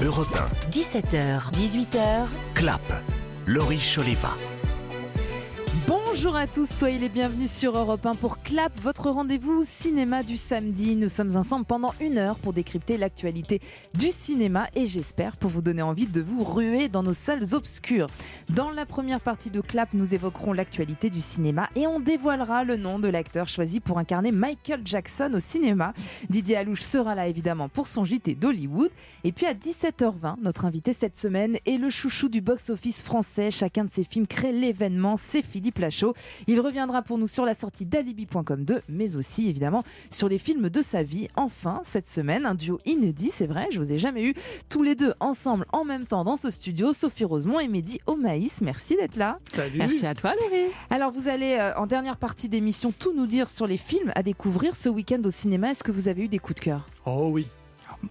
Europe 17h, 18h, Clap. Laurie Choleva. Bonjour à tous, soyez les bienvenus sur Europe 1 pour Clap, votre rendez-vous cinéma du samedi. Nous sommes ensemble pendant une heure pour décrypter l'actualité du cinéma et j'espère pour vous donner envie de vous ruer dans nos salles obscures. Dans la première partie de Clap, nous évoquerons l'actualité du cinéma et on dévoilera le nom de l'acteur choisi pour incarner Michael Jackson au cinéma. Didier Alouche sera là évidemment pour son JT d'Hollywood. Et puis à 17h20, notre invité cette semaine est le chouchou du box-office français. Chacun de ses films crée l'événement, c'est Philippe Lachaud. Il reviendra pour nous sur la sortie d'Alibi.com 2, mais aussi évidemment sur les films de sa vie. Enfin, cette semaine, un duo inédit, c'est vrai, je vous ai jamais eu tous les deux ensemble en même temps dans ce studio, Sophie Rosemont et Mehdi Omaïs. Merci d'être là. Salut. Merci à toi, Laurie. Alors, vous allez euh, en dernière partie d'émission tout nous dire sur les films à découvrir ce week-end au cinéma. Est-ce que vous avez eu des coups de cœur? Oh oui.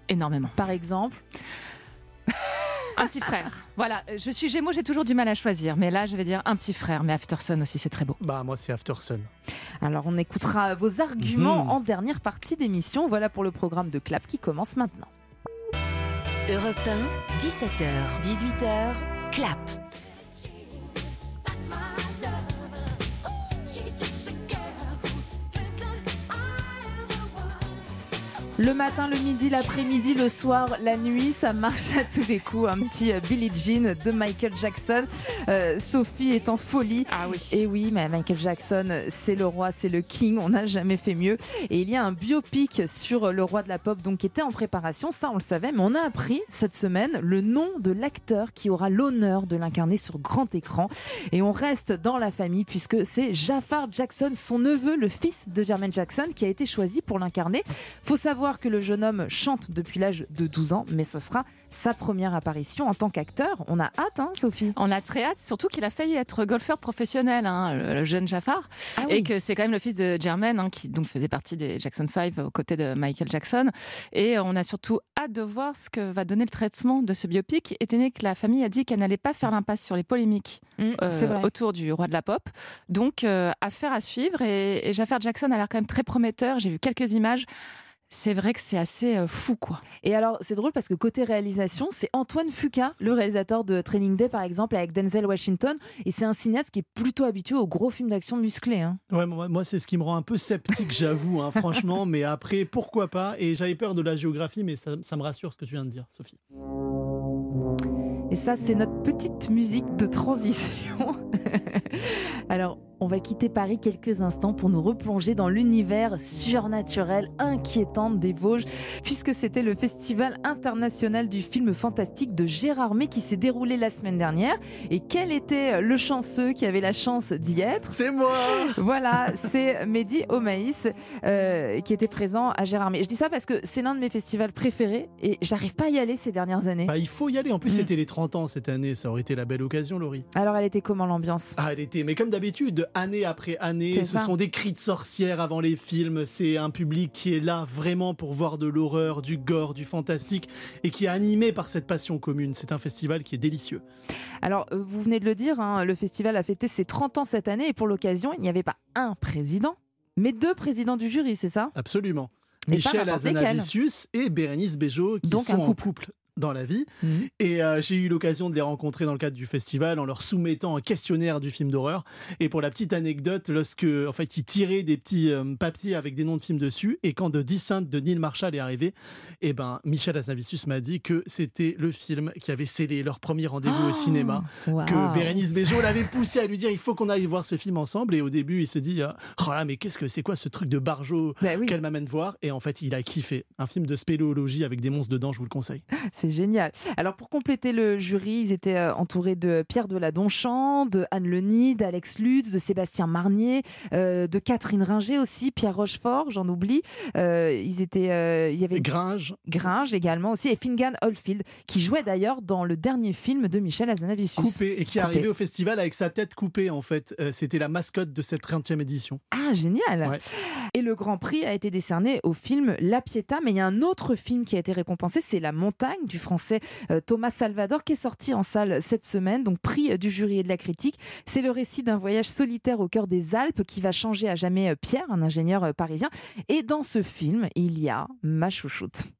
Énormément. Par exemple? Un petit frère. Voilà, je suis Gémeaux, j'ai toujours du mal à choisir. Mais là, je vais dire un petit frère. Mais Afterson aussi, c'est très beau. Bah moi c'est Aftersun. Alors, on écoutera vos arguments Mhm. en dernière partie d'émission. Voilà pour le programme de Clap qui commence maintenant. Europe 1, 17h, 18h, Clap. Le matin, le midi, l'après-midi, le soir, la nuit, ça marche à tous les coups. Un petit euh, Billie Jean de Michael Jackson. Euh, Sophie est en folie. Ah oui. Et oui, mais Michael Jackson, c'est le roi, c'est le king, on n'a jamais fait mieux. Et il y a un biopic sur le roi de la pop donc qui était en préparation, ça on le savait, mais on a appris cette semaine le nom de l'acteur qui aura l'honneur de l'incarner sur grand écran. Et on reste dans la famille puisque c'est Jafar Jackson, son neveu, le fils de Jermaine Jackson, qui a été choisi pour l'incarner. Faut savoir que le jeune homme chante depuis l'âge de 12 ans, mais ce sera sa première apparition en tant qu'acteur. On a hâte, hein, Sophie? On a très hâte, surtout qu'il a failli être golfeur professionnel, hein, le, jeune Jafar. Ah Et que c'est quand même le fils de Jermaine, hein, qui donc faisait partie des Jackson 5 aux côtés de Michael Jackson. Et on a surtout hâte de voir ce que va donner le traitement de ce biopic, étant donné que la famille a dit qu'elle n'allait pas faire l'impasse sur les polémiques Mm, euh, autour du roi de la pop. Donc, euh, affaire à suivre. Et, et Jafar Jackson a l'air quand même très prometteur. J'ai vu quelques images. C'est vrai que c'est assez euh, fou, quoi. Et alors, c'est drôle parce que côté réalisation, c'est Antoine Fuqua, le réalisateur de Training Day, par exemple, avec Denzel Washington. Et c'est un cinéaste qui est plutôt habitué aux gros films d'action musclés. hein. Ouais, moi, moi, c'est ce qui me rend un peu sceptique, j'avoue, hein, franchement. Mais après, pourquoi pas? Et j'avais peur de la géographie, mais ça, ça me rassure ce que tu viens de dire, Sophie. Et ça, c'est notre petite musique de transition. Alors, on va quitter Paris quelques instants pour nous replonger dans l'univers surnaturel inquiétant des Vosges, puisque c'était le Festival international du film fantastique de Gérard May qui s'est déroulé la semaine dernière. Et quel était le chanceux qui avait la chance d'y être? C'est moi Voilà, c'est Mehdi Omaïs euh, qui était présent à Gérard May. Je dis ça parce que c'est l'un de mes festivals préférés et j'arrive pas à y aller ces dernières années. Bah, il faut y aller. En plus, Mm. c'était les 30 ans cette année. Ça aurait été la belle occasion, Laurie. Alors, elle était comment l'ambiance? Ah, elle était. Mais comme d'habitude, année après année, ce ça. sont des cris de sorcières avant les films. C'est un public qui est là vraiment pour voir de l'horreur, du gore, du fantastique et qui est animé par cette passion commune. C'est un festival qui est délicieux. Alors, euh, vous venez de le dire, hein, le festival a fêté ses 30 ans cette année et pour l'occasion, il n'y avait pas un président, mais deux présidents du jury, c'est ça? Absolument. Michel. Azanavicius et Bérénice Bejo qui Donc sont un en couple. Dans la vie. Mhm. Et euh, j'ai eu l'occasion de les rencontrer dans le cadre du festival en leur soumettant un questionnaire du film d'horreur. Et pour la petite anecdote, lorsque en fait ils tiraient des petits euh, papiers avec des noms de films dessus, et quand The Descent de Neil Marshall est arrivé, et ben Michel Azanavicius m'a dit que c'était le film qui avait scellé leur premier rendez-vous au cinéma. Waouh. Que Bérénice Bejo l'avait poussé à lui dire il faut qu'on aille voir ce film ensemble. Et au début, il se dit euh, oh là, mais qu'est-ce que c'est quoi ce truc de barjo Bah oui, qu'elle m'amène voir? Et en fait, il a kiffé. Un film de spéléologie avec des monstres dedans, je vous le conseille. c'est génial. Alors, pour compléter le jury, ils étaient euh, entourés de Pierre Deladonchamp, de Anne Leni, d'Alex Lutz, de Sébastien Marnier, euh, de Catherine Ringer aussi, Pierre Rochefort, j'en oublie. Euh, ils étaient, euh, il y avait Gringe, Gringe également aussi, et Fingan Oldfield, qui jouait d'ailleurs dans le dernier film de Michel Azanavicius. coupé et qui est Coupé. arrivé au festival avec sa tête coupée en fait. C'était la mascotte de cette 30e édition. Ah, génial Ouais. Et le Grand Prix a été décerné au film La Pietà, mais il y a un autre film qui a été récompensé, c'est La Montagne du français euh, Thomas Salvador, qui est sorti en salle cette semaine, donc prix euh, du jury et de la critique. C'est le récit d'un voyage solitaire au cœur des Alpes qui va changer à jamais euh, Pierre, un ingénieur parisien. Et dans ce film, il y a ma chouchoute.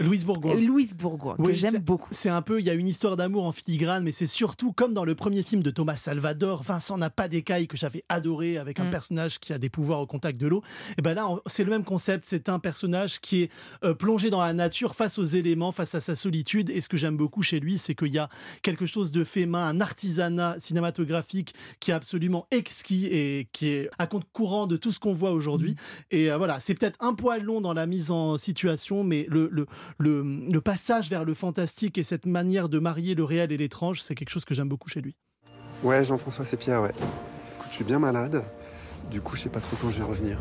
Louise Bourgoin. Louise Bourgoin, que Oui, j'aime c'est- beaucoup. C'est un peu, il y a une histoire d'amour en filigrane, mais c'est surtout comme dans le premier film de Thomas Salvador, Vincent n'a pas d'écailles, que j'avais adoré, avec un Mm. personnage qui a des pouvoirs au contact de l'eau. Et ben là, c'est le même concept, c'est un personnage qui est euh, plongé dans la nature, face aux éléments, face à sa solitude. Et ce que j'aime beaucoup chez lui, c'est qu'il y a quelque chose de fait main, un artisanat cinématographique qui est absolument exquis et qui est à compte courant de tout ce qu'on voit aujourd'hui. Et euh, voilà, c'est peut-être un poil long dans la mise en situation, mais le, le, le, le passage vers le fantastique et cette manière de marier le réel et l'étrange, c'est quelque chose que j'aime beaucoup chez lui. Ouais, Jean-François, c'est Pierre, ouais. Écoute, je suis bien malade. Du coup, je sais pas trop quand je vais revenir.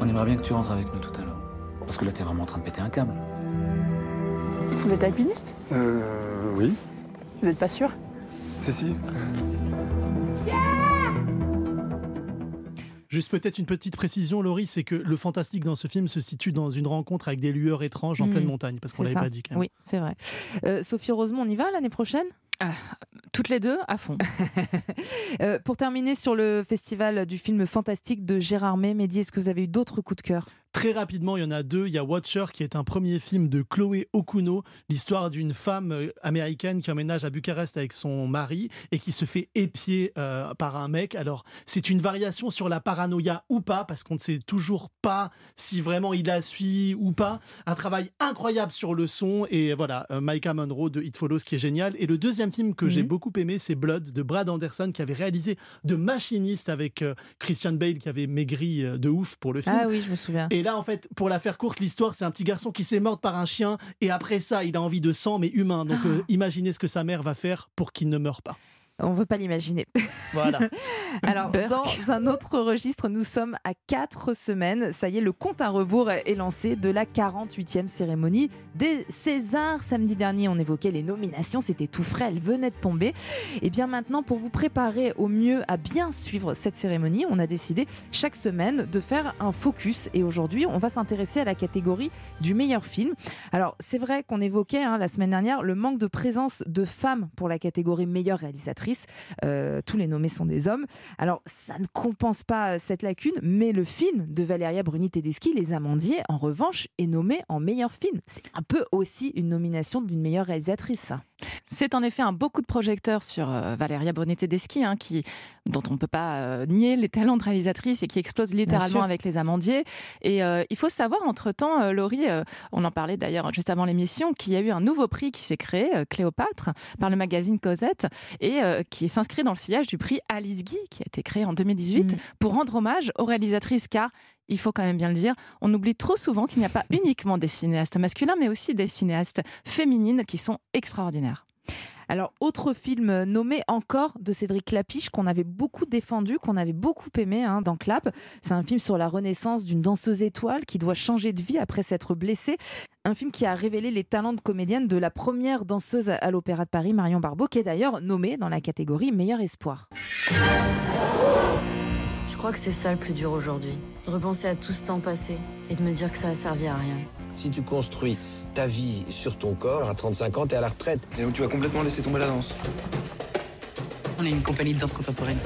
On aimerait bien que tu rentres avec nous tout à l'heure. Parce que là, t'es vraiment en train de péter un câble. Vous êtes alpiniste? Euh, oui. Vous n'êtes pas sûr? Si, si. Juste peut-être une petite précision, Laurie, c'est que le fantastique dans ce film se situe dans une rencontre avec des lueurs étranges en pleine montagne, parce qu'on l'avait pas dit quand même. Oui, c'est vrai. Euh, Sophie Rosemont, on y va l'année prochaine? Toutes les deux, à fond. Euh, Pour terminer sur le festival du film fantastique de Gérard May, Mehdi, est-ce que vous avez eu d'autres coups de cœur? Très rapidement, il y en a deux. Il y a Watcher, qui est un premier film de Chloé Okuno, l'histoire d'une femme euh, américaine qui emménage à Bucarest avec son mari et qui se fait épier euh, par un mec. Alors, c'est une variation sur la paranoïa ou pas, parce qu'on ne sait toujours pas si vraiment il la suit ou pas. Un travail incroyable sur le son et voilà, euh, Micah Monroe de It Follows qui est génial. Et le deuxième film que j'ai Mhm. beaucoup aimé, c'est Blood de Brad Anderson qui avait réalisé de machiniste avec euh, Christian Bale qui avait maigri de ouf pour le film. Ah oui, je me souviens. Et là, en fait, pour la faire courte, l'histoire, c'est un petit garçon qui s'est mort par un chien. Et après ça, il a envie de sang, mais humain. Donc, euh, imaginez ce que sa mère va faire pour qu'il ne meure pas. On veut pas l'imaginer. Voilà. Alors, Burk. dans un autre registre, nous sommes à 4 semaines. Ça y est, le compte à rebours est lancé de la 48e cérémonie des Césars. Samedi dernier, on évoquait les nominations. C'était tout frais, elles venaient de tomber. Et bien maintenant, pour vous préparer au mieux à bien suivre cette cérémonie, on a décidé chaque semaine de faire un focus. Et aujourd'hui, on va s'intéresser à la catégorie du meilleur film. Alors, c'est vrai qu'on évoquait hein, la semaine dernière le manque de présence de femmes pour la catégorie meilleure réalisatrice. Euh, tous les nommés sont des hommes. Alors, ça ne compense pas cette lacune, mais le film de Valéria Bruni Tedeschi, Les Amandiers, en revanche, est nommé en meilleur film. C'est un peu aussi une nomination d'une meilleure réalisatrice. C'est en effet un beau coup de projecteur sur euh, Valeria Bonetti-Tedeschi, hein, qui, dont on ne peut pas euh, nier les talents de réalisatrice et qui explose littéralement avec les amandiers. Et euh, il faut savoir, entre-temps, Laurie, on en parlait d'ailleurs juste avant l'émission, qu'il y a eu un nouveau prix qui s'est créé, Cléopâtre, par le magazine Cosette, et euh, qui s'inscrit dans le sillage du prix Alice Guy, qui a été créé en 2018, Mm. pour rendre hommage aux réalisatrices, car il faut quand même bien le dire, on oublie trop souvent qu'il n'y a pas uniquement des cinéastes masculins, mais aussi des cinéastes féminines qui sont extraordinaires. Alors, autre film nommé encore de Cédric Clapiche qu'on avait beaucoup défendu, qu'on avait beaucoup aimé hein, dans Clap. C'est un film sur la renaissance d'une danseuse étoile qui doit changer de vie après s'être blessée. Un film qui a révélé les talents de comédienne de la première danseuse à l'Opéra de Paris, Marion Barbeau, qui est d'ailleurs nommée dans la catégorie Meilleur Espoir. Je crois que c'est ça le plus dur aujourd'hui. De repenser à tout ce temps passé et de me dire que ça a servi à rien. Si tu construis ta vie sur ton corps, à 35 ans, t'es à la retraite. Et donc tu vas complètement laisser tomber la danse. On est une compagnie de danse contemporaine.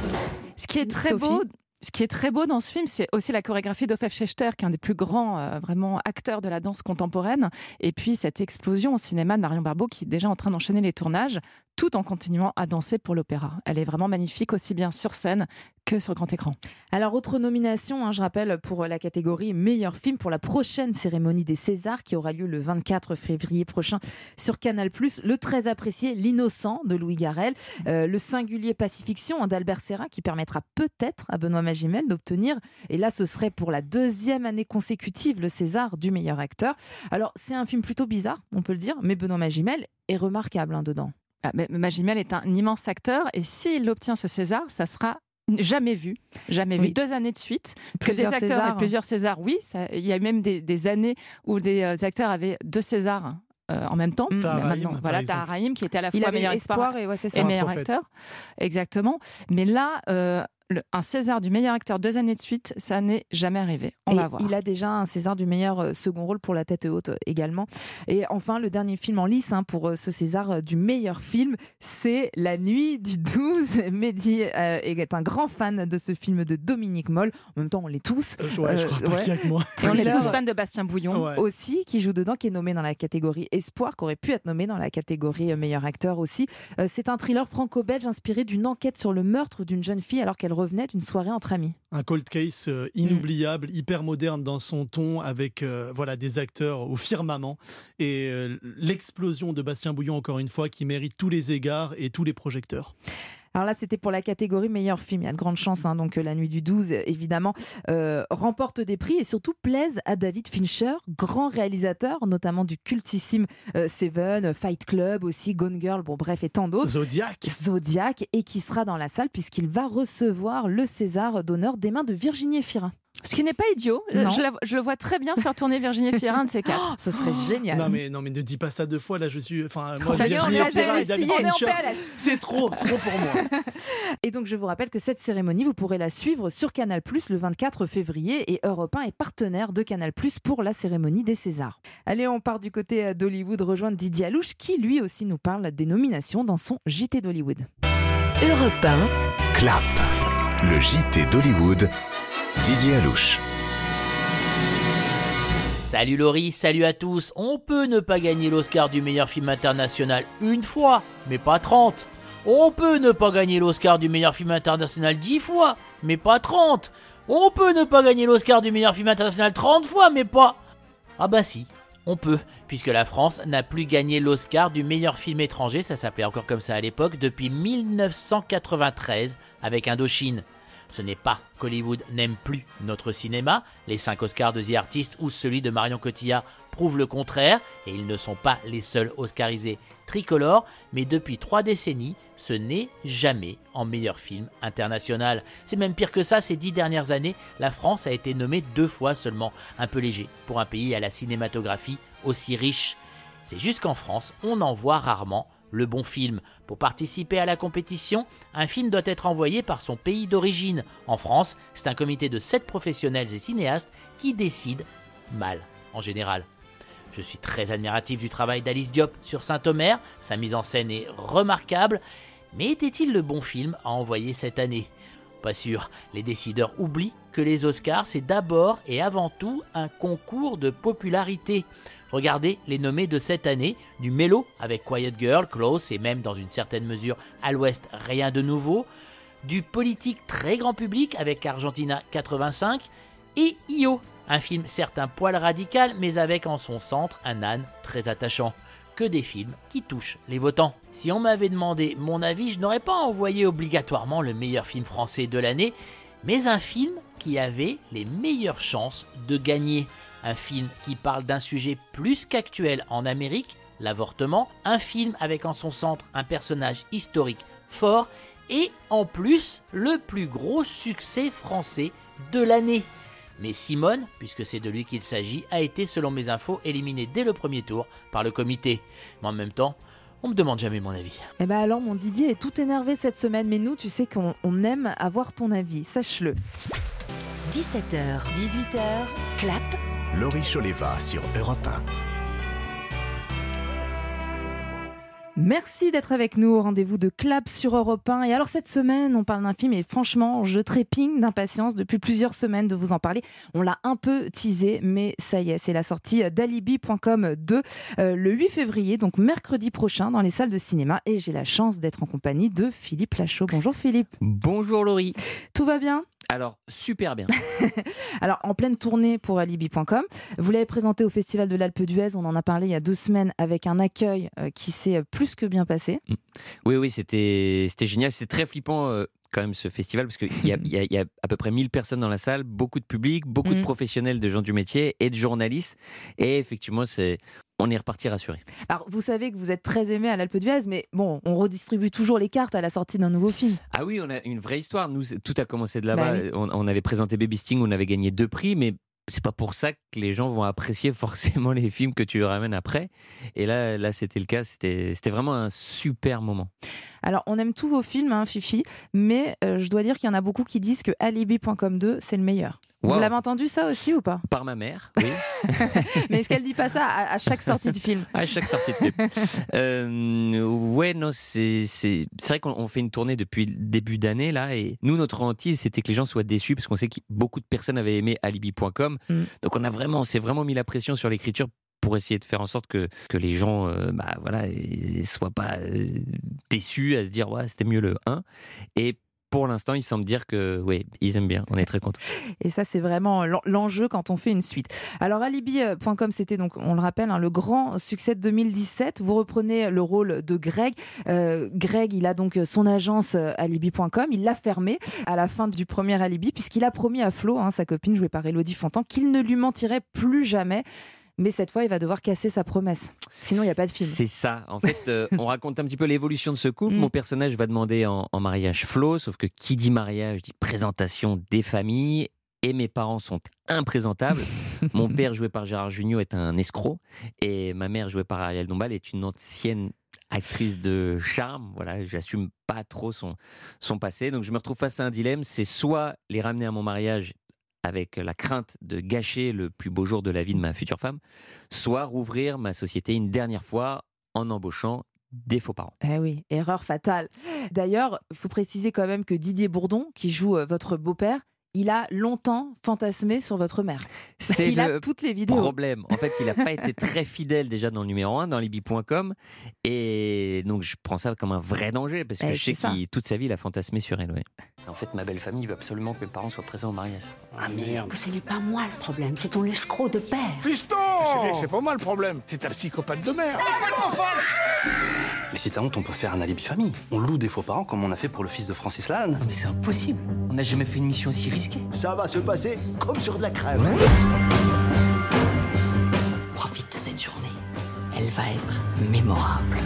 Ce qui est très Sophie beau. Ce qui est très beau dans ce film, c'est aussi la chorégraphie d'Ofef Schechter, qui est un des plus grands euh, vraiment acteurs de la danse contemporaine. Et puis cette explosion au cinéma de Marion Barbeau, qui est déjà en train d'enchaîner les tournages, tout en continuant à danser pour l'opéra. Elle est vraiment magnifique, aussi bien sur scène que sur grand écran. Alors, autre nomination, hein, je rappelle, pour la catégorie meilleur film pour la prochaine cérémonie des Césars qui aura lieu le 24 février prochain sur Canal+. Le très apprécié L'innocent de Louis Garrel, euh, le singulier Pacifiction d'Albert Serra qui permettra peut-être à Benoît Magimel d'obtenir, et là ce serait pour la deuxième année consécutive, le César du meilleur acteur. Alors, c'est un film plutôt bizarre, on peut le dire, mais Benoît Magimel est remarquable hein, dedans. Ah, mais Magimel est un immense acteur et s'il obtient ce César, ça sera jamais vu, jamais Oui. vu deux années de suite que Plusieurs des acteurs plusieurs Césars. Oui, ça- il y a même des, des années où des euh, acteurs avaient deux Césars euh, en même temps. Mm. Rahim, maintenant, voilà. Tahar qui était à la Il fois meilleur espoir et ouais, c'est ça. et un meilleur acteur. Exactement. Mais là, euh, le- un César du meilleur acteur deux années de suite, ça n'est jamais arrivé. On Et va voir. Il a déjà un César du meilleur euh, second rôle pour La tête haute euh, également. Et enfin, le dernier film en lice hein, pour euh, ce César du meilleur film, c'est La nuit du 12. Mehdi euh, est un grand fan de ce film de Dominique Moll. En même temps, on l'est tous. Euh, ouais, je crois pas ouais. qu'il y a que moi. Et on est tous fans de Bastien Bouillon. Ouais. aussi qui joue dedans, qui est nommé dans la catégorie Espoir, qui aurait pu être nommé dans la catégorie meilleur acteur aussi. Euh, c'est un thriller franco-belge inspiré d'une enquête sur le meurtre d'une jeune fille alors qu'elle revenait d'une soirée entre amis. Un cold case euh, inoubliable, hyper moderne dans son ton, avec euh, voilà des acteurs au firmament et euh, l'explosion de Bastien Bouillon encore une fois qui mérite tous les égards et tous les projecteurs. Alors là, c'était pour la catégorie meilleur film. Il y a de grandes chances hein, donc, que La Nuit du 12, euh, évidemment, euh, remporte des prix et surtout plaise à David Fincher, grand réalisateur, notamment du cultissime euh, Seven, Fight Club aussi, Gone Girl, bon bref, et tant d'autres. Zodiac. Zodiac, et qui sera dans la salle puisqu'il va recevoir le César d'honneur des mains de Virginie Fira. Ce qui n'est pas idiot. Non. Je, la- je le vois très bien faire tourner Virginie Fira, un de ces quatre. Oh, ce serait génial. Non mais non mais ne dis pas ça deux fois là je suis enfin moi Virginie est Efira et David c'est trop trop pour moi. Et donc, je vous rappelle que cette cérémonie, vous pourrez la suivre sur Canal le 24 février et Europe 1 est partenaire de Canal pour la cérémonie des Césars. Allez, on part du côté euh, d'Hollywood rejoindre Didier Alouche qui lui aussi nous parle des nominations dans son JT d'Hollywood. Europe 1, Clap. Le JT d'Hollywood. Didier Alouche. Salut Laurie, salut à tous. On peut ne pas gagner l'Oscar du meilleur film international une fois, mais pas 30. On peut ne pas gagner l'Oscar du meilleur film international 10 fois, mais pas 30. On peut ne pas gagner l'Oscar du meilleur film international 30 fois, mais pas... Ah bah si, on peut, puisque la France n'a plus gagné l'Oscar du meilleur film étranger, ça s'appelait encore comme ça à l'époque, depuis 1993 avec Indochine. Ce n'est pas qu'Hollywood n'aime plus notre cinéma, les 5 Oscars de The Artist ou celui de Marion Cotillard prouvent le contraire, et ils ne sont pas les seuls Oscarisés tricolores, mais depuis trois décennies, ce n'est jamais en meilleur film international. C'est même pire que ça, ces dix dernières années, la France a été nommée deux fois seulement, un peu léger pour un pays à la cinématographie aussi riche. C'est juste qu'en France, on en voit rarement le bon film. Pour participer à la compétition, un film doit être envoyé par son pays d'origine. En France, c'est un comité de 7 professionnels et cinéastes qui décide mal, en général. Je suis très admiratif du travail d'Alice Diop sur Saint-Omer, sa mise en scène est remarquable, mais était-il le bon film à envoyer cette année? Pas sûr, les décideurs oublient que les Oscars, c'est d'abord et avant tout un concours de popularité. Regardez les nommés de cette année, du Mélo avec Quiet Girl, Close et même dans une certaine mesure à l'Ouest, rien de nouveau, du politique très grand public avec Argentina 85 et Io, un film certes un poil radical mais avec en son centre un âne très attachant. Que des films qui touchent les votants. Si on m'avait demandé mon avis, je n'aurais pas envoyé obligatoirement le meilleur film français de l'année, mais un film qui avait les meilleures chances de gagner. Un film qui parle d'un sujet plus qu'actuel en Amérique, l'avortement, un film avec en son centre un personnage historique fort et en plus le plus gros succès français de l'année. Mais Simone, puisque c'est de lui qu'il s'agit, a été selon mes infos éliminé dès le premier tour par le comité. Mais en même temps, on me demande jamais mon avis. Eh ben alors, mon Didier est tout énervé cette semaine, mais nous, tu sais qu'on on aime avoir ton avis, sache-le. 17h, 18h, clap. Laurie Choleva sur Europe 1. Merci d'être avec nous au rendez-vous de Clap sur Europe 1. Et alors cette semaine, on parle d'un film et franchement, je trépigne d'impatience depuis plusieurs semaines de vous en parler. On l'a un peu teasé, mais ça y est, c'est la sortie d'alibi.com 2 euh, le 8 février, donc mercredi prochain dans les salles de cinéma. Et j'ai la chance d'être en compagnie de Philippe Lachaud. Bonjour Philippe. Bonjour Laurie. Tout va bien? Alors, super bien. Alors, en pleine tournée pour Alibi.com, vous l'avez présenté au Festival de l'Alpe d'Huez, on en a parlé il y a deux semaines avec un accueil euh, qui s'est plus que bien passé. Oui, oui, c'était c'était génial. C'est très flippant. euh, quand même ce festival parce qu'il y, a- il y a- il y a à peu près 1000 personnes dans la salle, beaucoup de public, beaucoup de Mm. professionnels, de gens du métier et de journalistes. Et effectivement, c'est on est reparti rassuré. Alors, vous savez que vous êtes très aimé à l'Alpe d'Huez, mais bon, on redistribue toujours les cartes à la sortie d'un nouveau film. Ah oui, on a une vraie histoire. Nous, tout a commencé de là-bas. Bah oui. on, on avait présenté Baby Sting, on avait gagné deux prix, mais c'est pas pour ça que les gens vont apprécier forcément les films que tu ramènes après. Et là, là c'était le cas. C'était c'était vraiment un super moment. Alors, on aime tous vos films, hein, Fifi, mais euh, je dois dire qu'il y en a beaucoup qui disent que Alibi.com 2, c'est le meilleur. Vous Wow. l'avez entendu ça aussi ou pas? Par ma mère, oui. Mais est-ce qu'elle dit pas ça à, à chaque sortie de film? À chaque sortie de film. Euh, ouais, non, c'est vrai qu'on on fait une tournée depuis le début d'année là, et nous notre hantise c'était que les gens soient déçus parce qu'on sait que beaucoup de personnes avaient aimé Alibi.com, Mm. donc on a vraiment, on s'est vraiment mis la pression sur l'écriture pour essayer de faire en sorte que, que les gens euh, bah voilà soient pas euh, déçus à se dire ouais c'était mieux le 1 et pour l'instant, il semble dire que oui, ils aiment bien. On est très contents. Et ça, c'est vraiment l'en- l'enjeu quand on fait une suite. Alors, Alibi.com, c'était donc, on le rappelle, hein, le grand succès de 2017. Vous reprenez le rôle de Greg. Euh, Greg, il a donc son agence euh, Alibi.com. Il l'a fermée à la fin du premier Alibi, puisqu'il a promis à Flo, hein, sa copine jouée par Elodie Fontan, qu'il ne lui mentirait plus jamais. Mais cette fois, il va devoir casser sa promesse. Sinon, il n'y a pas de film. C'est ça. En fait, euh, on raconte un petit peu l'évolution de ce couple. Mm. Mon personnage va demander en, en mariage Flo, sauf que qui dit mariage dit présentation des familles. Et mes parents sont imprésentables. Mon père, joué par Gérard Jugnot, est un escroc. Et ma mère, jouée par Ariel Dombal, est une ancienne actrice de charme. Voilà, j'assume pas trop son, son passé. Donc je me retrouve face à un dilemme. C'est soit les ramener à mon mariage avec la crainte de gâcher le plus beau jour de la vie de ma future femme, soit rouvrir ma société une dernière fois en embauchant des faux parents. Eh oui, erreur fatale. D'ailleurs, il faut préciser quand même que Didier Bourdon, qui joue euh, votre beau-père, il a longtemps fantasmé sur votre mère. C'est il a toutes les vidéos. problème. En fait, il n'a pas été très fidèle déjà dans le numéro 1, dans Libby.com. Et donc, je prends ça comme un vrai danger parce que Eh, je sais qu'il, toute sa vie, il a fantasmé sur elle. ouais. En fait, ma belle famille veut absolument que mes parents soient présents au mariage. Ah merde. Ce n'est pas moi le problème, c'est ton escroc de père. Fiston C'est pas moi le problème, c'est ta psychopathe de mère. Mais si t'as honte, on peut faire un alibi famille. On loue des faux parents comme on a fait pour le fils de Francis Lalanne. Mais c'est impossible. On n'a jamais fait une mission aussi risquée. Ça va se passer comme sur de la crème. Profite de cette journée. Elle va être mémorable.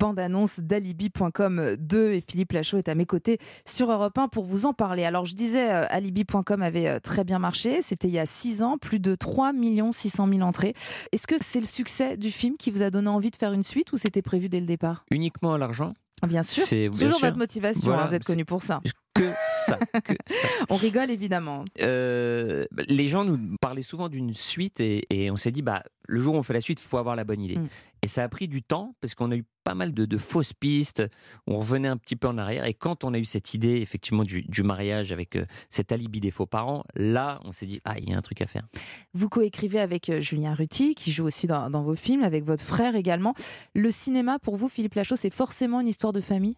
Bande-annonce d'Alibi.com 2 et Philippe Lachaud est à mes côtés sur Europe 1 pour vous en parler. Alors je disais, euh, Alibi.com avait euh, très bien marché, c'était il y a 6 ans, plus de 3 600 000 entrées. Est-ce que c'est le succès du film qui vous a donné envie de faire une suite ou c'était prévu dès le départ? Uniquement à l'argent? Bien sûr, C'est- toujours sûr. votre motivation, Voilà, hein, vous êtes connu pour ça. Que ça, que ça. On rigole évidemment. Euh, bah, les gens nous parlaient souvent d'une suite et, et on s'est dit, bah, le jour où on fait la suite, il faut avoir la bonne idée. Mm. Et ça a pris du temps parce qu'on a eu pas mal de, de fausses pistes, on revenait un petit peu en arrière. Et quand on a eu cette idée, effectivement, du, du mariage avec euh, cet alibi des faux parents, là, on s'est dit, ah, il y a un truc à faire. Vous coécrivez avec euh, Julien Ruti, qui joue aussi dans, dans vos films, avec votre frère également. Le cinéma, pour vous, Philippe Lachaud, c'est forcément une histoire de famille?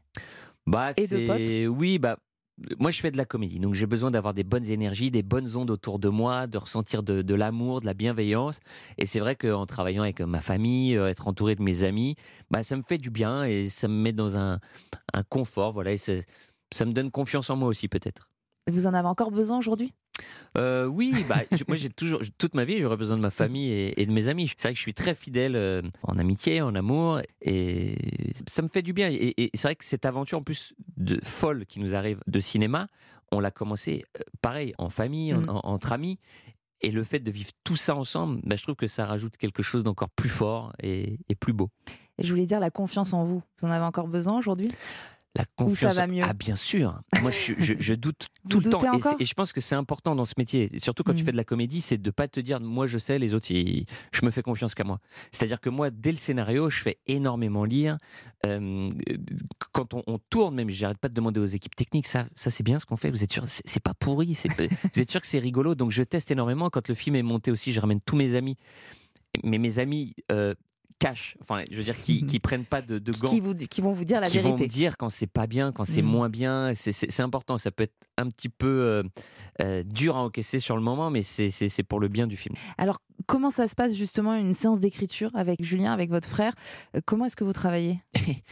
Bah, Et de c'est- Oui, bah. Moi, je fais de la comédie, donc j'ai besoin d'avoir des bonnes énergies, des bonnes ondes autour de moi, de ressentir de, l'amour, de la bienveillance. Et c'est vrai qu'en travaillant avec ma famille, euh, être entouré de mes amis, bah, ça me fait du bien et ça me met dans un, confort. Voilà, et ça me donne confiance en moi aussi, peut-être. Vous en avez encore besoin aujourd'hui? Euh, oui, bah, moi j'ai toujours, toute ma vie, j'aurais besoin de ma famille et, et de mes amis. C'est vrai que je suis très fidèle euh, en amitié, en amour, et ça me fait du bien. Et, et c'est vrai que cette aventure en plus de folle qui nous arrive de cinéma, on l'a commencé euh, pareil, en famille, en- Mm. en- entre amis. Et le fait de vivre tout ça ensemble, bah, je trouve que ça rajoute quelque chose d'encore plus fort et, et plus beau. Et je voulais dire la confiance en vous. Vous en avez encore besoin aujourd'hui? La Ou ça confiance. va mieux Ah bien sûr. Moi je, je- je doute Vous tout le temps et, je pense que c'est important dans ce métier. Et Surtout quand tu Mm. fais de la comédie, c'est de pas te dire moi je sais, les autres ils- je me fais confiance qu'à moi. C'est-à-dire que moi dès le scénario, je fais énormément lire. Euh, quand on, on tourne même, j'arrête pas de demander aux équipes techniques ça, ça c'est bien ce qu'on fait. Vous êtes sûr C'est pas pourri. vous êtes sûr que c'est rigolo. Donc je teste énormément. Quand le film est monté aussi, je ramène tous mes amis. Mais mes amis euh, cachent, enfin je veux dire qui, qui prennent pas de, de gants qui, vous, qui vont vous dire la qui vont vérité. dire quand c'est pas bien, quand c'est Mm. moins bien. C'est- important. Ça peut être un petit peu euh, euh, dur à encaisser sur le moment, mais c'est- pour le bien du film. Alors, comment ça se passe justement une séance d'écriture avec Julien, avec votre frère? Euh, Comment est-ce que vous travaillez?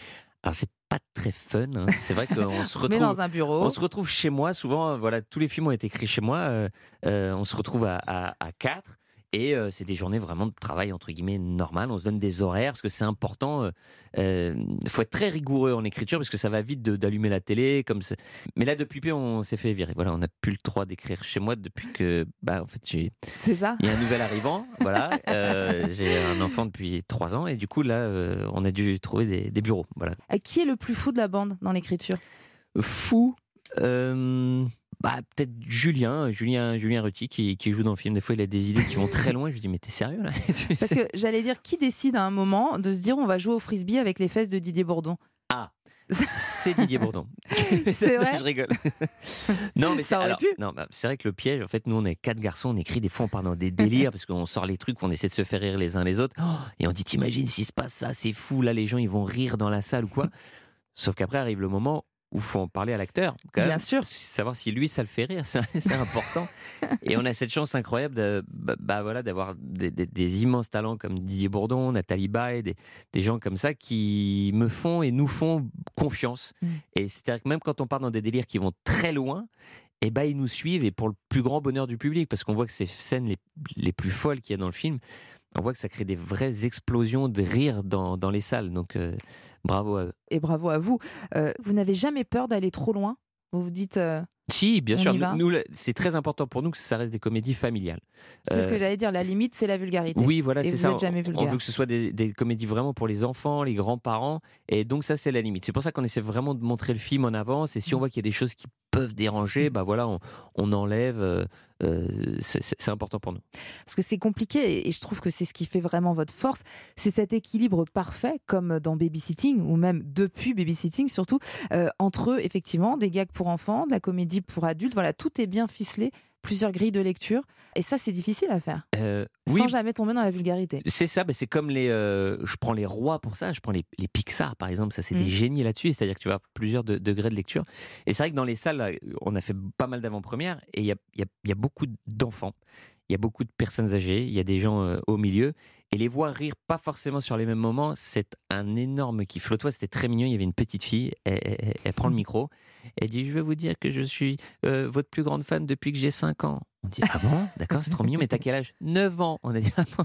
Alors c'est pas très fun. hein. C'est vrai qu'on On se retrouve. dans un bureau. On se retrouve chez moi. Souvent, voilà, tous les films ont été écrits chez moi. euh, on se retrouve à, à, à quatre. Et euh, c'est des journées vraiment de travail entre guillemets normales. On se donne des horaires parce que c'est important. Il euh, faut être très rigoureux en écriture parce que ça va vite d'allumer la télé. Comme ça. Mais là, depuis peu, on s'est fait virer. Voilà, on n'a plus le droit d'écrire chez moi depuis que, bah, en fait, j'ai. C'est ça. Il y a un nouvel arrivant. Voilà, Euh, j'ai un enfant depuis trois ans et du coup là, euh, on a dû trouver des, des bureaux. Voilà. Euh, Qui est le plus fou de la bande dans l'écriture? Fou. euh, bah, peut-être Julien, Julien, Julien Ruti qui, qui joue dans le film. Des fois, il a des idées qui vont très loin. Je lui dis, mais t'es sérieux là? Parce que j'allais dire, qui décide à un moment de se dire on va jouer au frisbee avec les fesses de Didier Bourdon? Ah, c'est Didier Bourdon. C'est vrai? Je rigole. non, mais Ça aurait pu. Non, bah, c'est vrai que le piège, en fait, nous, on est quatre garçons, on écrit des fois, on part dans des délires parce qu'on sort les trucs, on essaie de se faire rire les uns les autres. Oh, et on dit, t'imagines s'il se passe ça, c'est fou, là, les gens, ils vont rire dans la salle ou quoi? Sauf qu'après arrive le moment où faut en parler à l'acteur. quand Bien même. sûr. Savoir si lui, ça le fait rire, c'est important. Et on a cette chance incroyable de, bah, bah, voilà, d'avoir des, des- des immenses talents comme Didier Bourdon, Nathalie Baye, des, des gens comme ça qui me font et nous font confiance. Mm. Et c'est-à-dire que même quand on part dans des délires qui vont très loin, eh ben, ils nous suivent et pour le plus grand bonheur du public, parce qu'on voit que ces scènes les, les plus folles qu'il y a dans le film, on voit que ça crée des vraies explosions de rire dans, dans les salles. Donc euh, bravo à eux. Et bravo à vous. Euh, vous n'avez jamais peur d'aller trop loin? Vous vous dites. euh, Si, bien On sûr. Nous, nous, c'est très important pour nous que ça reste des comédies familiales. C'est ce que Euh, j'allais dire, la limite, c'est la vulgarité. Oui, voilà, c'est ça. êtes jamais On- On vulgaire. veut que ce soit des, des comédies vraiment pour les enfants, les grands-parents. Et donc, ça, c'est la limite. C'est pour ça qu'on essaie vraiment de montrer le film en avance. Et si on Mm. voit qu'il y a des choses qui peuvent déranger, bah voilà, on, on enlève. Euh, c'est- important pour nous. Parce que c'est compliqué et- et je trouve que c'est ce qui fait vraiment votre force. C'est cet équilibre parfait, comme dans Babysitting, ou même depuis Babysitting surtout, euh, entre effectivement des gags pour enfants, de la comédie pour adultes. Voilà, tout est bien ficelé, plusieurs grilles de lecture. Et ça, c'est difficile à faire, Euh, sans jamais tomber dans la vulgarité. C'est ça, bah, c'est comme les. euh, je prends les rois pour ça, je prends les, les Pixar par exemple, ça c'est Mm. des génies là-dessus, c'est-à-dire que tu vas plusieurs de- degrés de lecture. Et c'est vrai que dans les salles, là, on a fait pas mal d'avant-premières et il y a, y a- il y a beaucoup d'enfants, il y a beaucoup de personnes âgées, il y a des gens euh, au milieu. Et les voir rire pas forcément sur les mêmes moments, c'est un énorme kiff. L'autre c'était très mignon, il y avait une petite fille, elle, elle- elle prend le micro, elle dit Je veux vous dire que je suis euh, votre plus grande fan depuis que j'ai 5 ans. On dit Ah bon? D'accord, c'est trop mignon, mais t'as quel âge? 9 ans. On a dit Ah bon,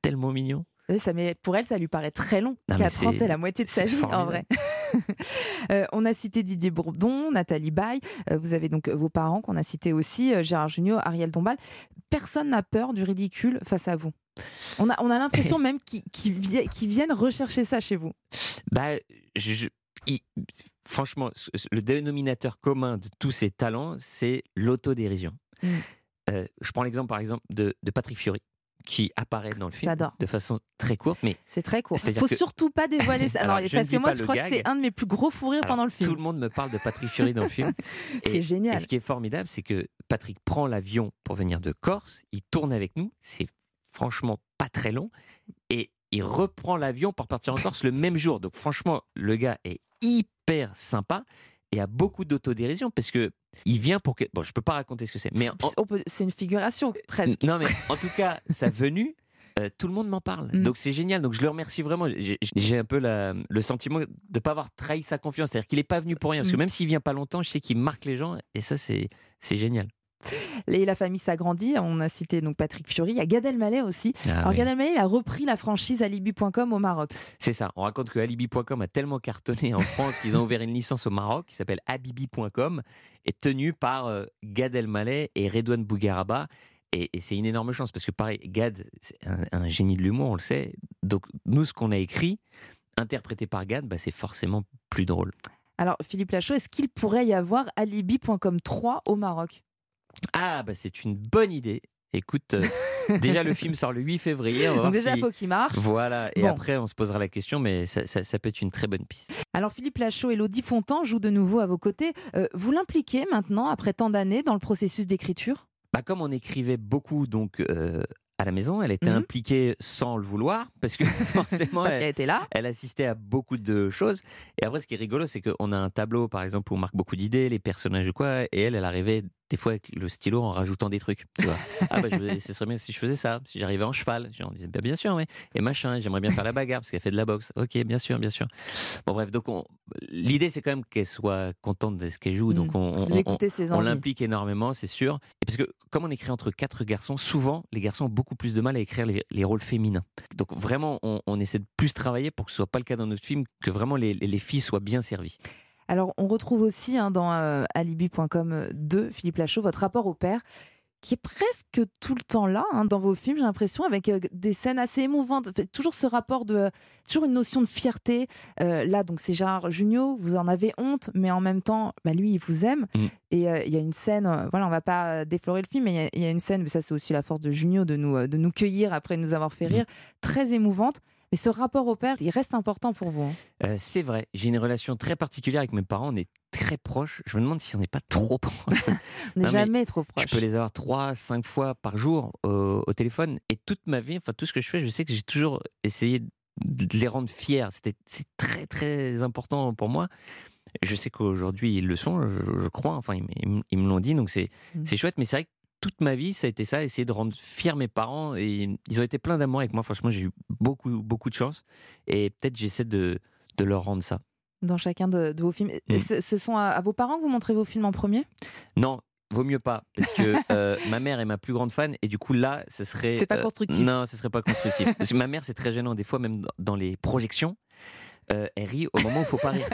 tellement mignon. Oui, Ça, mais pour elle, ça lui paraît très long. Non, mais 4 ans, c'est- la moitié de sa vie, en vrai. Euh, on a cité Didier Bourdon, Nathalie Baye. Euh, vous avez donc vos parents qu'on a cités aussi, Gérard Jugnot, Ariel Dombal. Personne n'a peur du ridicule face à vous. On a, on a l'impression même qu'ils qu'ils vi- qu'ils viennent rechercher ça chez vous. Bah, je- je- il- franchement, le dénominateur commun de tous ces talents, c'est l'autodérision. Mm. Euh, je prends l'exemple, par exemple, de, de Patrick Fiori, qui apparaît dans le film de façon très courte, mais C'est très court. C'est-à-dire Faut que- surtout pas dévoiler ça. Alors, parce que moi, je crois que c'est un de mes plus gros fous rires pendant le film. Tout le monde me parle de Patrick Fiori dans le film. C'est génial. Et ce qui est formidable, c'est que Patrick prend l'avion pour venir de Corse, il tourne avec nous, c'est franchement pas très long, et il reprend l'avion pour partir en Corse le même jour. Donc franchement, le gars est hyper sympa et a beaucoup d'autodérision parce que il vient pour que... Bon, je peux pas raconter ce que c'est, mais en- C'est- une figuration presque. non, mais en tout cas, sa venue, euh, tout le monde m'en parle. Mm. Donc c'est génial. Donc je le remercie vraiment. J'ai- un peu la- le sentiment de ne pas avoir trahi sa confiance. C'est-à-dire qu'il n'est pas venu pour rien. Parce que Mm. même s'il vient pas longtemps, je sais qu'il marque les gens. Et ça, c'est génial. Et la famille s'agrandit. On a cité donc Patrick Fiori. Il y a Gad Elmaleh aussi. Ah Alors oui. Gad Elmaleh, il a repris la franchise Alibi.com au Maroc. C'est ça. On raconte que Alibi.com a tellement cartonné en France qu'ils ont ouvert une licence au Maroc qui s'appelle Habibi.com et tenue par euh, Gad Elmaleh et Redouane Bougaraba. Et, et c'est une énorme chance parce que pareil, Gad, c'est un, un génie de l'humour, on le sait. Donc nous, ce qu'on a écrit, interprété par Gad, bah, c'est forcément plus drôle. Alors Philippe Lachaud, est-ce qu'il pourrait y avoir Alibi.com 3 au Maroc? Ah, bah c'est une bonne idée. Écoute, euh, déjà le film sort le 8 février. On va Donc voir déjà, si- faut qu'il marche. Voilà, et Bon. après on se posera la question, mais ça, ça- ça peut être une très bonne piste. Alors Philippe Lachaud et Elodie Fontan jouent de nouveau à vos côtés. Euh, vous l'impliquez maintenant, après tant d'années, dans le processus d'écriture? Bah, comme on écrivait beaucoup donc euh, à la maison, elle était Mhm. impliquée sans le vouloir, parce que forcément, Parce elle, qu'elle était là. elle assistait à beaucoup de choses. Et après, ce qui est rigolo, c'est qu'on a un tableau, par exemple, où on marque beaucoup d'idées, les personnages ou quoi, et elle, elle arrivait des fois avec le stylo en rajoutant des trucs. Tu vois. Ah bah, je, ce serait bien si je faisais ça, si j'arrivais en cheval. On disait bah, bien sûr, oui. Et machin, j'aimerais bien faire la bagarre parce qu'elle fait de la boxe. Ok, bien sûr, bien sûr. Bon bref, donc on- l'idée c'est quand même qu'elle soit contente de ce qu'elle joue. Donc Mm. on, on- Vous écoutez ses on l'implique énormément, c'est sûr. Et parce que comme on écrit entre quatre garçons, souvent les garçons ont beaucoup plus de mal à écrire les, les rôles féminins. Donc vraiment, on, on essaie de plus travailler pour que ce soit pas le cas dans notre film, que vraiment les, les- les filles soient bien servies. Alors, on retrouve aussi hein, dans euh, alibi.com de Philippe Lachaud votre rapport au père qui est presque tout le temps là hein, dans vos films, j'ai l'impression, avec euh, des scènes assez émouvantes. Fait, toujours ce rapport de. toujours une notion de fierté. Euh, là, donc, c'est Gérard Jugnot, vous en avez honte, mais en même temps, bah, lui, il vous aime. Mm. Et euh, il y a une scène, euh, voilà, on va pas euh, déflorer le film, mais il y a- il y, a une scène, mais ça, c'est aussi la force de Jugnot de nous, euh, de nous cueillir après nous avoir fait rire, très émouvante. Mais ce rapport au père, il reste important pour vous. hein. Euh, c'est vrai, j'ai une relation très particulière avec mes parents, on est très proches. Je me demande si on n'est pas trop proches. On n'est jamais trop proche. Je peux les avoir trois, cinq fois par jour au, au téléphone. Et toute ma vie, enfin tout ce que je fais, je sais que j'ai toujours essayé de les rendre fiers. C'était, c'est très très important pour moi. Je sais qu'aujourd'hui ils le sont, je, je crois. Enfin, ils, me l'ont dit, donc c'est, Mm. c'est chouette. Mais c'est vrai que toute ma vie, ça a été ça, essayer de rendre fiers mes parents. Et ils ont été pleins d'amour avec moi. Franchement, j'ai eu beaucoup beaucoup de chance. Et peut-être j'essaie de, de leur rendre ça. dans chacun de, de vos films. Mm. Ce, ce sont à, à vos parents que vous montrez vos films en premier? Non, vaut mieux pas, parce que euh, ma mère est ma plus grande fan, et du coup là, ce serait. C'est pas euh, constructif. non, ce serait pas constructif. parce que ma mère, c'est très gênant, des fois, même dans les projections. Euh, elle rit au moment où il faut pas rire.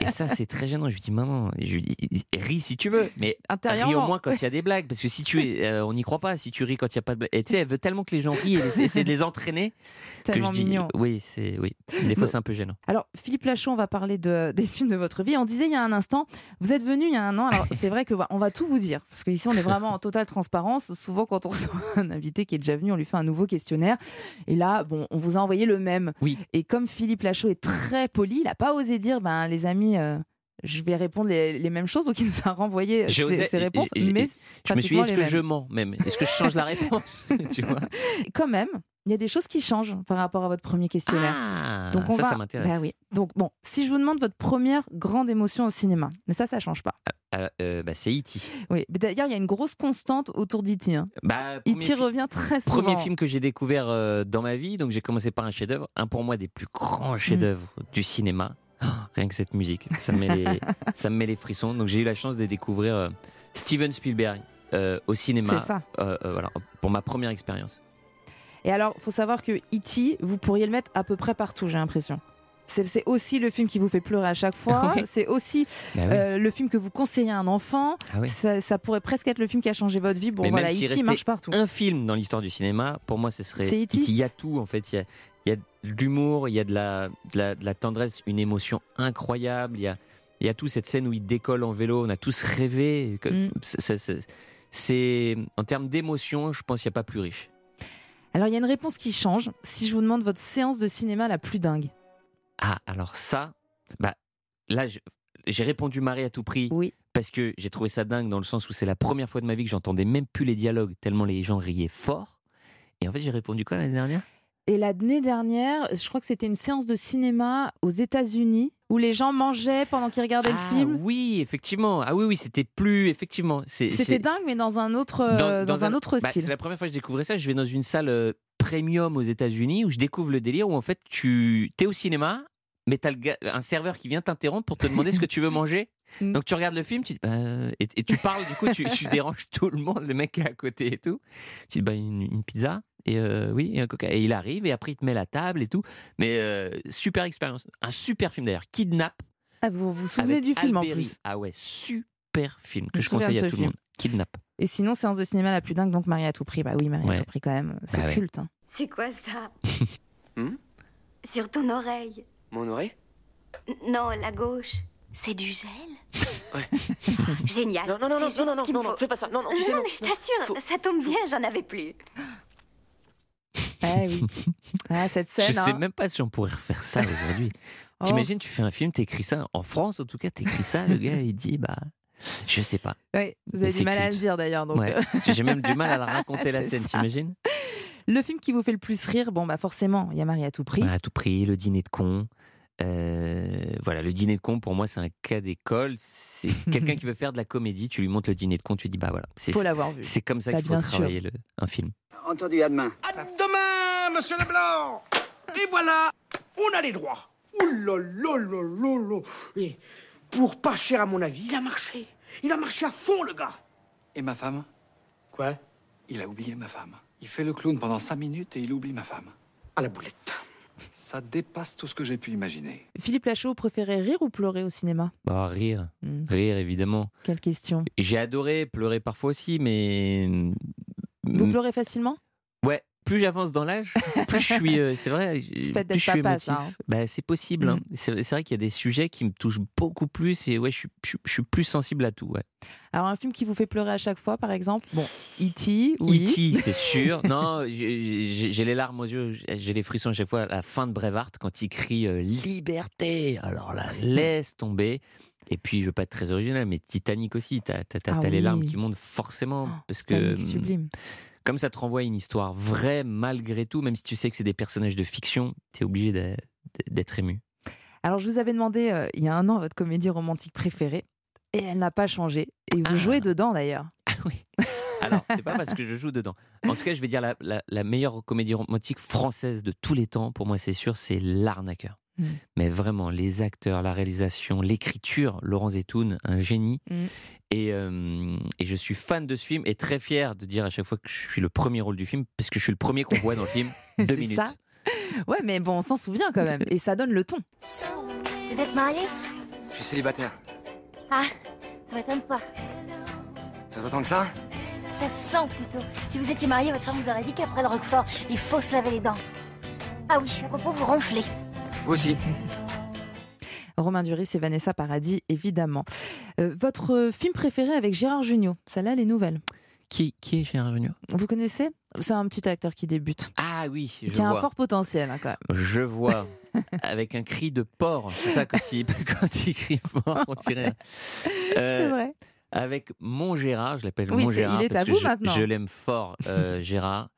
Et ça, c'est très gênant. Je lui dis, maman, je lui dis, ris si tu veux, mais ris au moins quand il y a des blagues. Parce que si tu es, euh, on n'y croit pas, si tu ris quand il n'y a pas de blagues. Et tu sais, elle veut tellement que les gens rient, et essaie de les entraîner. Tellement dis, mignon. Oui, c'est, oui. Des fois, c'est un peu gênant. Alors, Philippe Lachaud, on va parler de, des films de votre vie. On disait il y a un instant, vous êtes venu il y a un an. Alors, c'est vrai que voilà, on va tout vous dire, parce qu'ici, on est vraiment en totale transparence. Souvent, quand on reçoit un invité qui est déjà venu, on lui fait un nouveau questionnaire. Et là, bon, on vous a envoyé le même. Oui. Et comme Philippe Est très poli, il n'a pas osé dire, ben, les amis. euh, je vais répondre les, les mêmes choses, donc il nous a renvoyé ses, osé- ses réponses, et- et- mais je me suis dit, est-ce que mêmes. je mens même? Est-ce que je change la réponse? Tu vois? Quand même, il y a des choses qui changent par rapport à votre premier questionnaire. Ah, Donc on ça, va... ça m'intéresse. Bah oui. Donc bon, si je vous demande votre première grande émotion au cinéma, mais ça, ça change pas. Euh, euh, bah, c'est E.T. Oui, d'ailleurs, il y a une grosse constante autour d'E.T. Hein. Bah, fi- revient très souvent. Premier film que j'ai découvert euh, dans ma vie, donc j'ai commencé par un chef-d'œuvre, un pour moi des plus grands Mm. chefs-d'œuvre du cinéma. Ah, rien que cette musique, ça me met les, ça me met les frissons. Donc j'ai eu la chance de découvrir euh, Steven Spielberg au cinéma. C'est ça. voilà, pour ma première expérience. Et alors, faut savoir que E.T., vous pourriez le mettre à peu près partout, j'ai l'impression. C'est aussi le film qui vous fait pleurer à chaque fois. C'est aussi Bah euh, le film que vous conseillez à un enfant. Ah ça, ça pourrait presque être le film qui a changé votre vie. Bon, Mais voilà, E.T. restait marche partout. un film dans l'histoire du cinéma, pour moi, ce serait E.T. Il y a tout, en fait. Il y a, il y a de l'humour, il y a de la, de, la, de la tendresse, une émotion incroyable. Il y a, il y a tout cette scène où il décolle en vélo. On a tous rêvé. Mm. C'est en termes d'émotion, je pense qu'il n'y a pas plus riche. Alors, il y a une réponse qui change. Si je vous demande votre séance de cinéma la plus dingue. Ah, alors ça, bah, là, j'ai répondu Marie à tout prix. Oui. Parce que j'ai trouvé ça dingue dans le sens où c'est la première fois de ma vie que j'entendais même plus les dialogues, tellement les gens riaient fort. Et en fait, j'ai répondu quoi l'année dernière? Et l'année dernière, je crois que c'était une séance de cinéma aux États-Unis où les gens mangeaient pendant qu'ils regardaient Ah le film. oui, effectivement. Ah oui, oui, c'était plus effectivement. C'était dingue, mais dans un autre, euh, dans, un, autre bah, style. C'est la première fois que je découvrais ça. Je vais dans une salle euh, premium aux États-Unis où je découvre le délire où en fait tu es au cinéma, mais tu as un serveur qui vient t'interrompre pour te demander ce que tu veux manger. Mm. Donc tu regardes le film tu, dis, bah, et, et tu parles, du coup tu, tu déranges tout le monde, le mec qui est à côté et tout. Tu dis bah, une, une pizza et euh, oui, et un coca. Et il arrive et après il te met la table et tout. Mais euh, super expérience. Un super film d'ailleurs. Kidnap. Ah, vous vous souvenez du film en plus. Ah ouais, super film que Je conseille à tout le monde. Kidnap. Et sinon, séance de cinéma la plus dingue, donc Marie à tout prix. Bah oui, Marie à tout prix quand même. C'est Bah ouais. culte. hein. C'est quoi ça Hmm? Sur ton oreille Mon oreille? N- Non, la gauche. C'est du gel Génial. Non, non, non, non, non, non, non, non, fais pas ça. Non, non, tu sais, non, mais je non. t'assure, Faut- ça tombe bien, j'en avais plus. Eh oui. Ah, cette scène. Je sais hein. même pas si on pourrait refaire ça aujourd'hui. Oh. T'imagines, tu fais un film, t'écris ça en France, en tout cas, t'écris ça, le gars il dit bah, je sais pas. Ouais, vous avez Mais du c'est mal à le culte. dire d'ailleurs. Donc, Ouais. euh, J'ai même du mal à la raconter la C'est scène, ça. t'imagines? Le film qui vous fait le plus rire, bon bah forcément, il y a Marie à tout prix. À tout prix, le dîner de con, Euh, voilà, le dîner de con, pour moi, c'est un cas d'école. C'est quelqu'un qui veut faire de la comédie, tu lui montres le dîner de con, tu lui dis, bah voilà. C'est, Faut l'avoir vu. C'est comme ça Bah, qu'il faut travailler le- un film. Entendu, à demain. À demain, monsieur Leblanc Et voilà, on a les droits. Ouh là là là là là Et pour pas cher à mon avis, il a marché. Il a marché à fond, le gars. Et ma femme? Quoi? Il a oublié ma femme. Il fait le clown pendant cinq minutes et il oublie ma femme. À la boulette. Ça dépasse tout ce que j'ai pu imaginer. Philippe Lachaud préférait rire ou pleurer au cinéma? Bah, rire. Hmm. Rire, évidemment. Quelle question. J'ai adoré pleurer parfois aussi, mais. Vous pleurez facilement? Ouais, plus j'avance dans l'âge, plus je suis. euh, c'est vrai, plus je suis émotif. ça, hein. Bah, c'est possible. hein. Mm. C'est vrai qu'il y a des sujets qui me touchent beaucoup plus et ouais, je suis, je suis- je suis plus sensible à tout. Ouais. Alors, un film qui vous fait pleurer à chaque fois, par exemple? Bon, E.T., oui. E.T., c'est sûr. Non, j'ai les larmes aux yeux, j'ai les frissons à chaque fois à la fin de Brevard quand il crie euh, Liberté Alors là, laisse tomber. Et puis, je veux pas être très original, mais Titanic aussi, t'as as, Ah les larmes qui montent forcément. parce que sublime. Comme ça te renvoie à une histoire vraie malgré tout, même si tu sais que c'est des personnages de fiction, tu es obligé d'être ému. Alors, je vous avais demandé euh, il y a un an votre comédie romantique préférée, et elle n'a pas changé. Et vous jouez dedans d'ailleurs. Alors, c'est pas parce que je joue dedans. En tout cas, je vais dire la, la- la meilleure comédie romantique française de tous les temps, pour moi, c'est sûr, c'est L'Arnaqueur. Mm. Mais vraiment, les acteurs, la réalisation, l'écriture, Laurent Zetoun, un génie. Mm. Et, euh, et je suis fan de ce film et très fier de dire à chaque fois que je suis le premier rôle du film, parce que je suis le premier qu'on voit dans le film. Deux C'est minutes. ça Ouais, mais bon, on s'en souvient quand même. Et ça donne le ton. Vous êtes mariés? Je suis célibataire. Ah, ça m'étonne pas. Ça autant que ça? Ça se sent plutôt. Si vous étiez mariés, votre femme vous aurait dit qu'après le roquefort, il faut se laver les dents. Ah oui, à propos, vous ronflez. Vous aussi. Romain Duris et Vanessa Paradis, évidemment. Euh, votre film préféré avec Gérard Jugnot Celle-là, les nouvelles. Qui, qui est Gérard Jugnot Vous connaissez? C'est un petit acteur qui débute. Ah oui, je qui a un vois. fort potentiel, hein, quand même. Je vois. Avec un cri de porc. C'est ça, quand il, quand il crie fort, on dirait. C'est vrai. Avec mon Gérard, je l'appelle Oui, mon Gérard. il est parce à que vous je, maintenant. Je l'aime fort, euh, Gérard.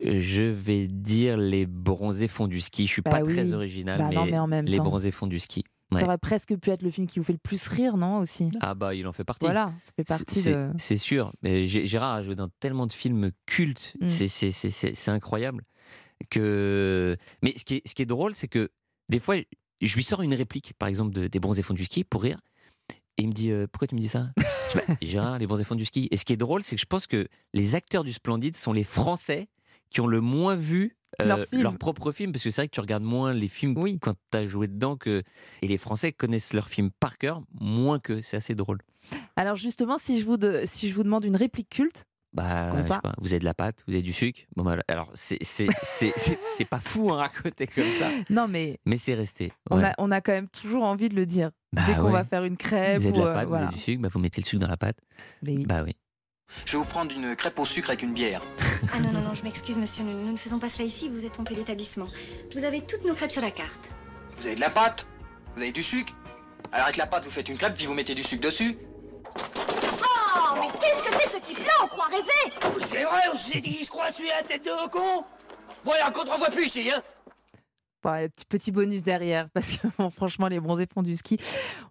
Je vais dire les bronzés font du ski. Je suis Bah pas oui. très original, Bah mais, non, mais en même les temps. bronzés font du ski. Ça aurait presque pu être le film qui vous fait le plus rire, non aussi? Ah bah il en fait partie. Voilà, ça fait C'est- partie c'est- de. C'est sûr. Mais Gé- Gérard a joué dans tellement de films cultes. Mm. C'est- incroyable. Que... Mais ce qui est, ce qui est drôle, c'est que des fois, je lui sors une réplique, par exemple, de, des bronzés fonds du ski pour rire. Et il me dit euh, Pourquoi tu me dis ça? Bah, Gérard, les bronzés fonds du ski. Et ce qui est drôle, c'est que je pense que les acteurs du Splendide sont les Français qui ont le moins vu euh, Leur propre film. Parce que c'est vrai que tu regardes moins les films quand tu as joué dedans. Que... Et les Français connaissent leurs films par cœur, moins que. C'est assez drôle. Alors justement, si je vous, de- si je vous demande une réplique culte, Bah, Comme je sais pas. pas, vous avez de la pâte, vous avez du sucre. Bon, bah, alors, c'est c'est- c'est- c'est- c'est pas fou à raconter comme ça, non mais mais c'est resté. on, a, on a quand même toujours envie de le dire. Bah Dès qu'on ouais. va faire une crêpe Vous avez de ou la euh, pâte, voilà. vous avez du sucre, bah, vous mettez le sucre dans la pâte. Bah oui. Je vais vous prendre une crêpe au sucre avec une bière. Ah non, non, non, je m'excuse, monsieur, nous, nous ne faisons pas cela ici, vous êtes trompé d'établissement. Vous avez toutes nos crêpes sur la carte. Vous avez de la pâte Vous avez du sucre Alors avec la pâte, vous faites une crêpe, puis vous mettez du sucre dessus. Mais qu'est-ce que c'est ce type-là On croit rêver C'est vrai, on s'est dit qu'il se croit celui à la tête de con Bon, alors qu'on te revoit plus ici, hein. Bon, un petit, petit bonus derrière, parce que bon, franchement, les bronzés font du ski,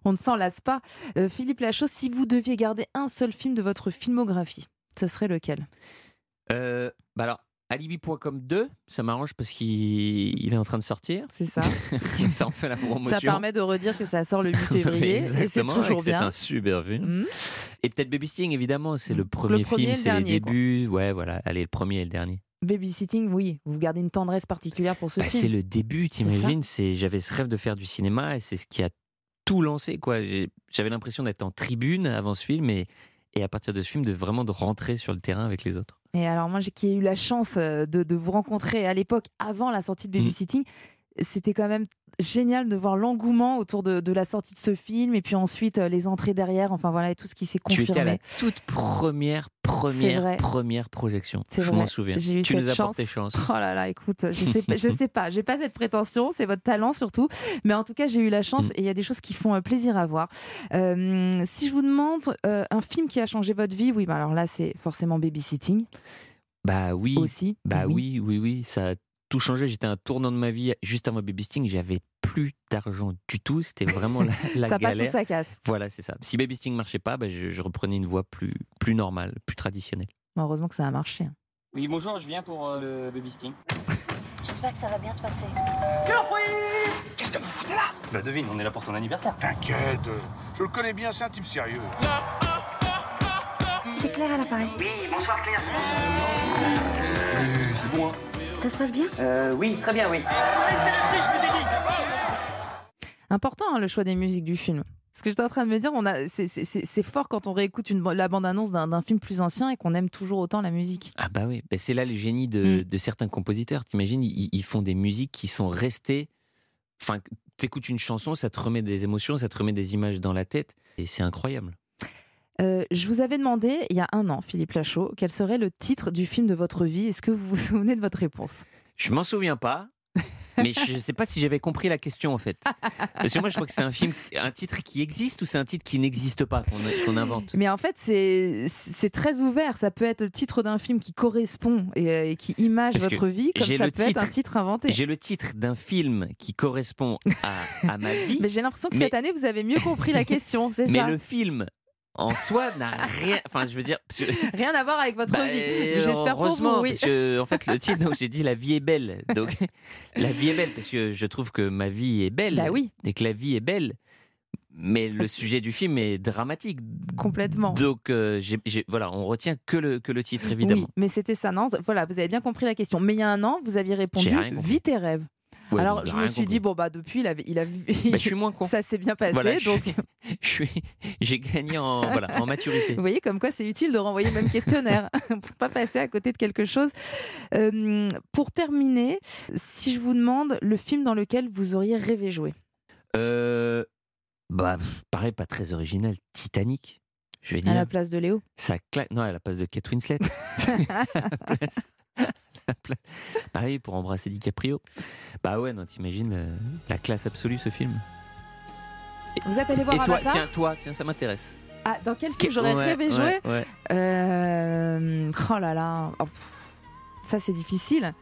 on ne s'en lasse pas. Euh, Philippe Lachaud, si vous deviez garder un seul film de votre filmographie, ce serait lequel? Euh, bah alors, Alibi.com 2, ça m'arrange parce qu'il il est en train de sortir. C'est ça. ça en fait la promotion. Ça permet de redire que ça sort le 8 février, et c'est toujours et que C'est bien. un super film. Mhm. Et peut-être Baby Sting, évidemment, c'est le premier, film, le c'est les quoi. débuts. Ouais, voilà, allez, le premier et le dernier. Babysitting, oui, vous gardez une tendresse particulière pour ce Bah, film. c'est le début, t'imagines J'avais ce rêve de faire du cinéma et c'est ce qui a tout lancé. quoi. J'avais l'impression d'être en tribune avant ce film et, et à partir de ce film, de vraiment de rentrer sur le terrain avec les autres. Et alors moi, j'ai- qui ai eu la chance euh, de, de vous rencontrer à l'époque, avant la sortie de Mm. Babysitting, c'était quand même génial de voir l'engouement autour de, de la sortie de ce film, et puis ensuite euh, les entrées derrière, enfin voilà, et tout ce qui s'est Tu étais à la confirmé. toute première, première, première projection. Je vrai. m'en souviens. J'ai eu tu nous as chance. porté chance. Oh là là, écoute, je sais, pas- je sais pas, j'ai pas cette prétention, c'est votre talent surtout, mais en tout cas j'ai eu la Mm. chance et il y a des choses qui font plaisir à voir. Euh, si je vous demande euh, un film qui a changé votre vie, oui, bah alors là c'est forcément Babysitting. Bah oui. Aussi. Bah oui. oui, oui, oui. Ça a tout changé. J'étais à un tournant de ma vie juste avant Baby Sting. J'avais plus d'argent du tout. C'était vraiment la, la ça passe galère. ou ça casse. Voilà, c'est ça. Si Baby Sting marchait pas, ben, je, je reprenais une voie plus, plus normale, plus traditionnelle. Bon, heureusement que ça a marché. Oui, bonjour, je viens pour euh, le baby sting. J'espère que ça va bien se passer. Surprise Qu'est-ce que vous foutez là? Bah devine, on est là pour ton anniversaire. T'inquiète, je le connais bien, c'est un type sérieux. C'est Claire à l'appareil. Oui, bonsoir Claire. c'est bon, hein Ça se passe bien? Euh, oui, très bien, oui. Important hein, le choix des musiques du film. Parce que j'étais en train de me dire, on a, c'est, fort quand on réécoute une, la bande-annonce d'un, d'un film plus ancien et qu'on aime toujours autant la musique. Ah bah oui, Ben, c'est là le génie de, Mm. de certains compositeurs. T'imagines, ils, ils font des musiques qui sont restées. Enfin, t'écoutes une chanson, ça te remet des émotions, ça te remet des images dans la tête, et c'est incroyable. Euh, je vous avais demandé, il y a un an, Philippe Lachaud, quel serait le titre du film de votre vie? Est-ce que vous vous souvenez de votre réponse? Je m'en souviens pas, mais je ne sais pas si j'avais compris la question en fait. Parce que moi, je crois que c'est un film, un titre qui existe ou c'est un titre qui n'existe pas qu'on invente? Mais en fait, c'est, très ouvert. Ça peut être le titre d'un film qui correspond et, euh, et qui image Parce votre vie, comme ça le peut être un titre inventé. J'ai le titre d'un film qui correspond à, à ma vie. Mais j'ai l'impression que Mais- cette année, vous avez mieux compris la question, c'est Mais ça? le film en soi n'a rien. Enfin, je veux dire. que- Rien à voir avec votre Bah, vie. euh, J'espère pour vous, oui. Parce que, en fait, le titre, donc, j'ai dit La vie est belle. Donc, la vie est belle, parce que je trouve que ma vie est belle. Bah oui. Et que la vie est belle. Mais le sujet du film est dramatique. Complètement. Donc, euh, j'ai- voilà, on retient que le, que le titre, évidemment. Oui, mais c'était ça, non? Voilà, vous avez bien compris la question. Mais il y a un an, vous aviez répondu. Vite et rêve. Ouais, Alors, je me suis compris. dit, bon, bah, depuis, il a, il a Bah, je suis moins con. Ça s'est bien passé. Voilà, donc, suis- je suis- j'ai gagné en, voilà, en maturité. vous voyez, comme quoi c'est utile de renvoyer le même questionnaire pour pas passer à côté de quelque chose. Euh, pour terminer, si je vous demande le film dans lequel vous auriez rêvé jouer. Euh, bah, pareil, pas très original. Titanic, je vais À dire. la place de Léo. Ça claque. Non, à la place de Kate Winslet. À à la place- Pareil, pour embrasser DiCaprio. Bah ouais, non, t'imagines euh, la classe absolue, ce film. Vous êtes allé voir Et toi, Avatar tiens, toi, tiens, ça m'intéresse. Ah, dans quel film j'aurais Ouais, rêvé jouer ouais. Euh, Oh là là. Oh, ça, c'est difficile.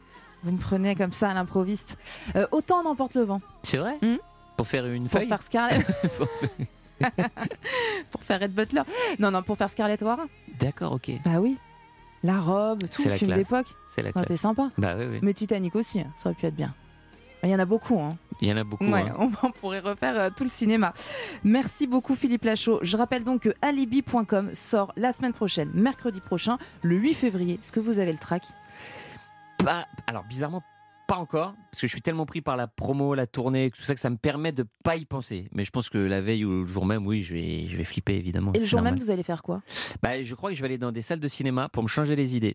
Vous me prenez comme ça à l'improviste. Euh, autant n'emporte le vent. C'est vrai Hmm Pour faire une Pour feuille faire Scarlett. pour faire Red Butler. Non, non, pour faire Scarlett O'Hara. D'accord, ok. Bah oui. La robe, tout, le film d'époque. C'est la classe. sympa. Bah oui, oui. Mais Titanic aussi, hein, ça aurait pu être bien. Il y en a beaucoup. Hein. Il y en a beaucoup. Ouais, hein. on, pourrait refaire euh, tout le cinéma. Merci beaucoup Philippe Lachaud. Je rappelle donc que alibi.com sort la semaine prochaine, mercredi prochain, le 8 février. Est-ce que vous avez le track Pas- alors, bizarrement, pas encore, parce que je suis tellement pris par la promo, la tournée, tout ça, que ça me permet de pas y penser. Mais je pense que la veille ou le jour même, oui, je vais, je vais flipper, évidemment. Et le jour même, vous allez faire quoi? Bah, je crois que je vais aller dans des salles de cinéma pour me changer les idées.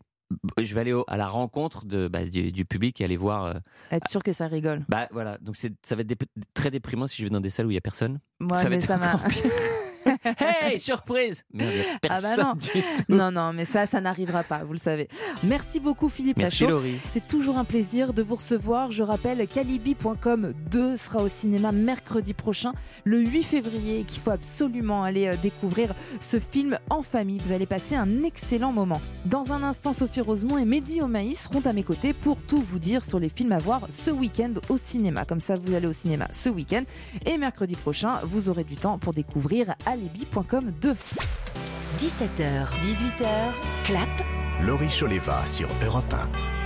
Je vais aller au- à la rencontre de, bah, du, du public et aller voir. euh, Être sûr que ça rigole. bah voilà, donc ça va être dé- très déprimant si je vais dans des salles où il y a personne. Ouais, ça va mais être ça m'a-. hey, surprise Merde, Ah bah non. du tout. Non, non, mais ça, ça n'arrivera pas, vous le savez. Merci beaucoup Philippe Merci, Lachaud. Laurie. C'est toujours un plaisir de vous recevoir. Je rappelle, Calibi.com 2 sera au cinéma mercredi prochain, le 8 février, et qu'il faut absolument aller euh, découvrir ce film en famille. Vous allez passer un excellent moment. Dans un instant, Sophie Rosemont et Mehdi Omaïs seront à mes côtés pour tout vous dire sur les films à voir ce week-end au cinéma. Comme ça, vous allez au cinéma ce week-end. Et mercredi prochain, vous aurez du temps pour découvrir alibi.com 2. 17h, 18h, clap. Laurie Choleva sur Europe 1.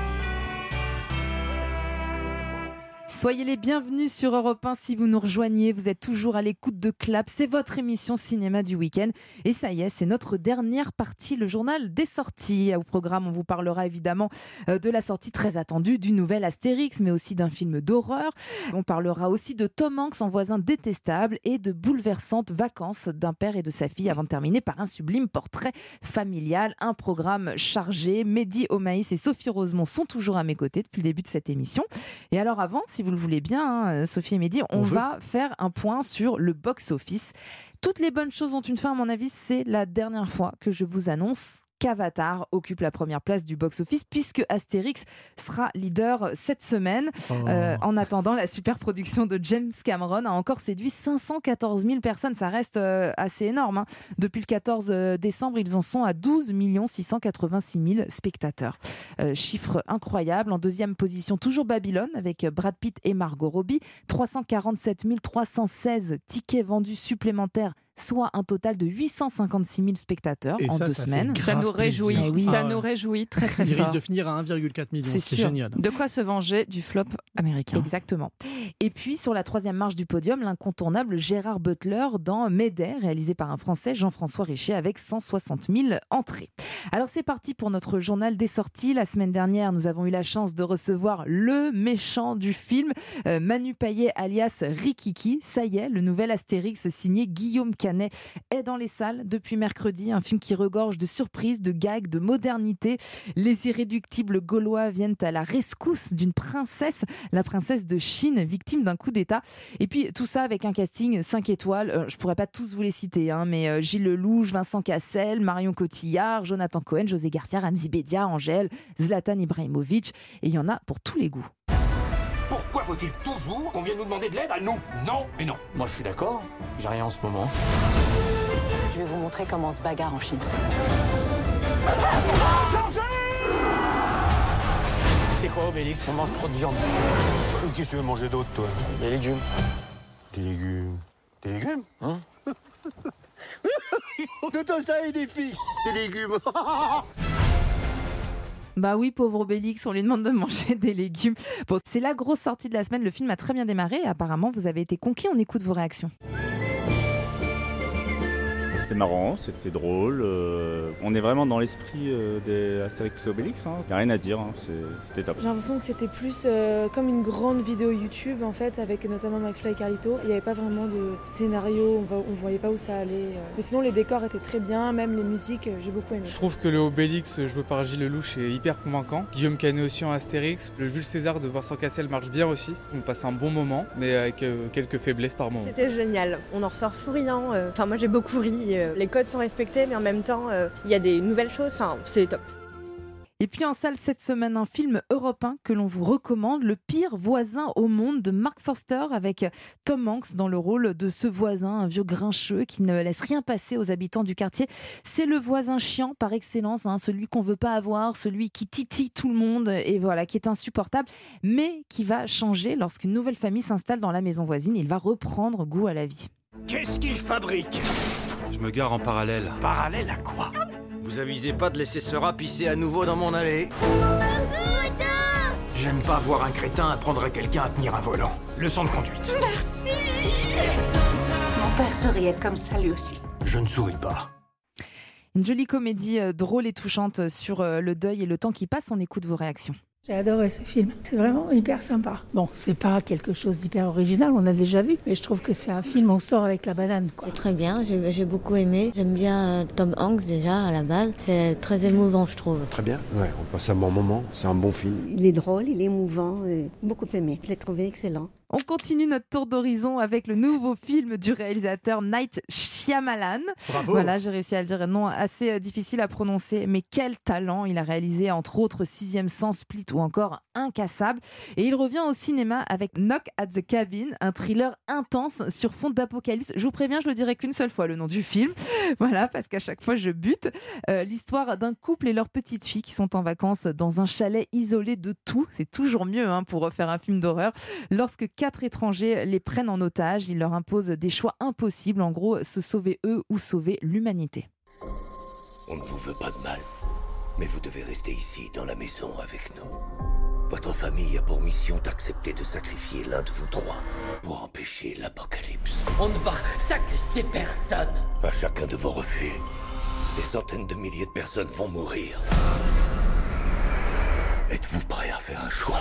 Soyez les bienvenus sur Europe 1 si vous nous rejoignez. Vous êtes toujours à l'écoute de Clap. C'est votre émission cinéma du week-end. Et ça y est, c'est notre dernière partie, le journal des sorties. Au programme, on vous parlera évidemment euh, de la sortie très attendue du nouvel Astérix, mais aussi d'un film d'horreur. On parlera aussi de Tom Hanks en voisin détestable et de bouleversantes vacances d'un père et de sa fille avant de terminer par un sublime portrait familial. Un programme chargé. Mehdi Omaïs et Sophie Rosemont sont toujours à mes côtés depuis le début de cette émission. Et alors avant, si vous le voulez bien, hein, Sophie et Mehdi, on, On va faire un point sur le box-office. Toutes les bonnes choses ont une fin, à mon avis, c'est la dernière fois que je vous annonce qu'Avatar occupe la première place du box-office puisque Astérix sera leader cette semaine. Oh. Euh, en attendant, la super production de James Cameron a encore séduit 514 000 personnes. Ça reste euh, assez énorme. hein. Depuis le 14 décembre, ils en sont à 12 686 000 spectateurs. Euh, chiffre incroyable. En deuxième position, toujours Babylone avec Brad Pitt et Margot Robbie. 347 316 tickets vendus supplémentaires soit un total de 856 000 spectateurs Et en ça, deux ça semaines. Ça nous réjouit, Eh oui. ça Ah ouais. nous réjouit très très Il fort. risque de finir à 1,4 million. C'est génial. De quoi se venger du flop américain? Exactement. Et puis sur la troisième marche du podium, l'incontournable Gérard Butler dans Médée, réalisé par un Français, Jean-François Richer, avec 160 000 entrées. Alors c'est parti pour notre journal des sorties. La semaine dernière, nous avons eu la chance de recevoir le méchant du film, euh, Manu Payet alias Rikiki. Ça y est, le nouvel Astérix signé Guillaume Canet est dans les salles depuis mercredi. Un film qui regorge de surprises, de gags, de modernité. Les irréductibles gaulois viennent à la rescousse d'une princesse, la princesse de Chine, victime d'un coup d'État. Et puis tout ça avec un casting 5 étoiles. Euh, je pourrais pas tous vous les citer, hein, mais euh, Gilles Lelouch, Vincent Cassel, Marion Cotillard, Jonathan Cohen, José Garcia, Ramzi Bedia, Angèle, Zlatan Ibrahimovic. Et il y en a pour tous les goûts. Pourquoi faut-il toujours qu'on vienne nous demander de l'aide à nous? Non et non. Moi, je suis d'accord. J'ai rien en ce moment. Je vais vous montrer comment on se bagarre en Chine. C'est quoi Obélix? On mange trop de viande. Qu'est-ce que tu veux manger d'autre, toi Les légumes. Des légumes. Des légumes Hein De ça et des filles Des légumes Bah oui, pauvre Obélix, on lui demande de manger des légumes. Bon, c'est la grosse sortie de la semaine. Le film a très bien démarré. Apparemment, vous avez été conquis. On écoute vos réactions. C'était marrant, c'était drôle. euh, on est vraiment dans l'esprit euh, des Astérix et Obélix. Il n'y a rien à dire, hein, c'était top. J'ai l'impression que c'était plus euh, comme une grande vidéo YouTube en fait, avec notamment McFly et Carlito. Il n'y avait pas vraiment de scénario, on, on voyait pas où ça allait. euh. Mais sinon, les décors étaient très bien, même les musiques, j'ai beaucoup aimé. Je trouve que le Obélix joué par Gilles Lelouch est hyper convaincant. Guillaume Canet aussi en Astérix. Le Jules César de Vincent Cassel marche bien aussi. On passe un bon moment, mais avec euh, quelques faiblesses par moment. C'était génial, on en ressort souriant. Enfin, moi j'ai beaucoup ri. Euh, Les codes sont respectés, mais en même temps, euh, il y a des nouvelles choses. Enfin, c'est top. Et puis en salle cette semaine, un film européen que l'on vous recommande, Le pire voisin au monde de Mark Forster avec Tom Hanks dans le rôle de ce voisin, un vieux grincheux qui ne laisse rien passer aux habitants du quartier. C'est le voisin chiant par excellence, hein, celui qu'on veut pas avoir, celui qui titille tout le monde et voilà, qui est insupportable, mais qui va changer lorsqu'une nouvelle famille s'installe dans la maison voisine. Il va reprendre goût à la vie. Qu'est-ce qu'il fabrique? Je me gare en parallèle. Parallèle à quoi Vous avisez pas de laisser ce rat pisser à nouveau dans mon allée J'aime pas voir un crétin apprendre à quelqu'un à tenir un volant. Leçon de conduite. Mon père souriait comme ça lui aussi. Je ne souris pas. Une jolie comédie euh, drôle et touchante sur euh, le deuil et le temps qui passe. On écoute vos réactions. J'ai adoré ce film. C'est vraiment hyper sympa. Bon, c'est pas quelque chose d'hyper original, on a déjà vu, mais je trouve que c'est un film, on sort avec la banane. quoi. C'est très bien, j'ai j'ai beaucoup aimé. J'aime bien euh, Tom Hanks déjà à la base. C'est très émouvant, je trouve. Très bien, ouais, on passe un bon moment, c'est un bon film. Il est drôle, il est émouvant, et beaucoup aimé. Je l'ai trouvé excellent. On continue notre tour d'horizon avec le nouveau film du réalisateur Night Shyamalan. Bravo. Voilà, j'ai réussi à le dire, un nom assez euh, difficile à prononcer, mais quel talent Il a réalisé entre autres Sixième Sens, Split ou encore Incassable. Et il revient au cinéma avec Knock at the Cabin, un thriller intense sur fond d'apocalypse. Je vous préviens, je le dirai qu'une seule fois le nom du film. Voilà, parce qu'à chaque fois je bute. Euh, L'histoire d'un couple et leur petite fille qui sont en vacances dans un chalet isolé de tout. C'est toujours mieux hein, pour refaire un film d'horreur. Lorsque quatre étrangers les prennent en otage, ils leur imposent des choix impossibles. En gros, se sauver eux ou sauver l'humanité. On ne vous veut pas de mal, mais vous devez rester ici, dans la maison, avec nous. Votre famille a pour mission d'accepter de sacrifier l'un de vous trois pour empêcher l'apocalypse. On ne va sacrifier personne. À chacun de vos refus, des centaines de milliers de personnes vont mourir. Êtes-vous prêt à faire un choix?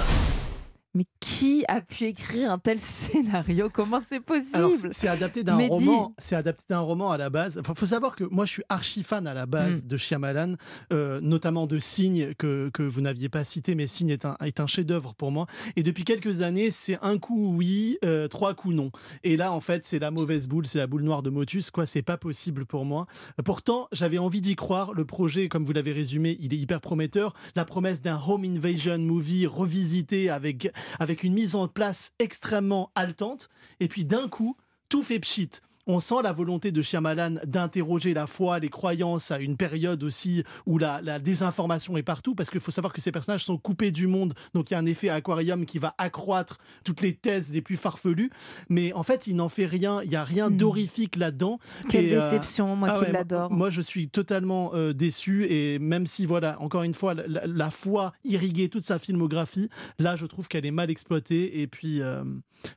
Mais qui a pu écrire un tel scénario? Comment c'est possible? c'est- adapté d'un roman. C'est adapté d'un roman à la base. Enfin, faut savoir que moi, je suis archi fan à la base Mm. de Shyamalan, euh, notamment de Signe que, que vous n'aviez pas cité, mais Signe est un, est un chef-d'œuvre pour moi. Et depuis quelques années, c'est un coup oui, euh, trois coups non. Et là, en fait, c'est la mauvaise boule, c'est la boule noire de Motus. Quoi, c'est pas possible pour moi. Pourtant, j'avais envie d'y croire. Le projet, comme vous l'avez résumé, il est hyper prometteur. La promesse d'un home invasion movie revisité avec avec une mise en place extrêmement haletante. Et puis d'un coup, tout fait pchit. On sent la volonté de Shyamalan d'interroger la foi, les croyances à une période aussi où la, la désinformation est partout, parce qu'il faut savoir que ces personnages sont coupés du monde, donc il y a un effet aquarium qui va accroître toutes les thèses les plus farfelues, mais en fait il n'en fait rien, il n'y a rien d'horrifique là-dedans. Hmm. Quelle Et, euh, déception, moi ah qui ouais, l'adore. Moi je suis totalement euh, déçu, et même si, voilà, encore une fois, la foi irriguait toute sa filmographie, là je trouve qu'elle est mal exploitée, et puis, euh,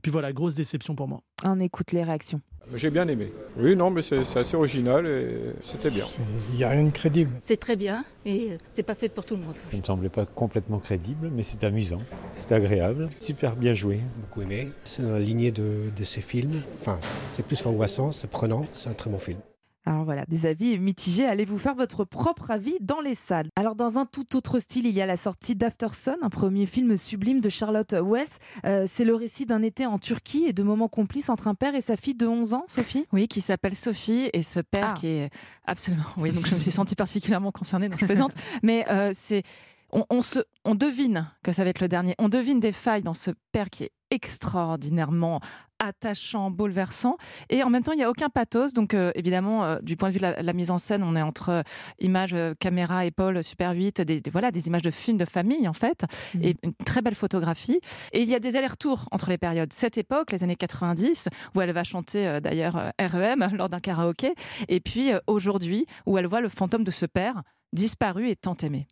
puis voilà, grosse déception pour moi. On écoute les réactions. J'ai bien aimé. Oui, non, mais c'est assez original et c'était bien. Il n'y a rien de crédible. C'est très bien et c'est pas fait pour tout le monde. Ça ne me semblait pas complètement crédible, mais c'est amusant, c'est agréable, super bien joué. Beaucoup aimé. C'est dans la lignée de, de ces films. Enfin, c'est plus angoissant, c'est prenant, c'est un très bon film. Alors voilà, des avis mitigés. Allez vous faire votre propre avis dans les salles? Alors dans un tout autre style, il y a la sortie d'Aftersun, un premier film sublime de Charlotte Wells. Euh, c'est le récit d'un été en Turquie et de moments complices entre un père et sa fille de 11 ans, Sophie? Oui, qui s'appelle Sophie et ce père Ah. qui est absolument. Oui, donc je me suis sentie particulièrement concernée, donc je plaisante. Mais euh, c'est. On, on se, on devine que ça va être le dernier. On devine des failles dans ce père qui est extraordinairement attachant, bouleversant. Et en même temps, il n'y a aucun pathos. Donc, euh, évidemment, euh, du point de vue de la, la mise en scène, on est entre euh, images, caméra, épaule, Super 8, des, des- voilà, des images de films de famille, en fait, et une très belle photographie. Et il y a des allers-retours entre les périodes. Cette époque, les années 90, où elle va chanter d'ailleurs REM lors d'un karaoké, et puis aujourd'hui, où elle voit le fantôme de ce père disparu et tant aimé.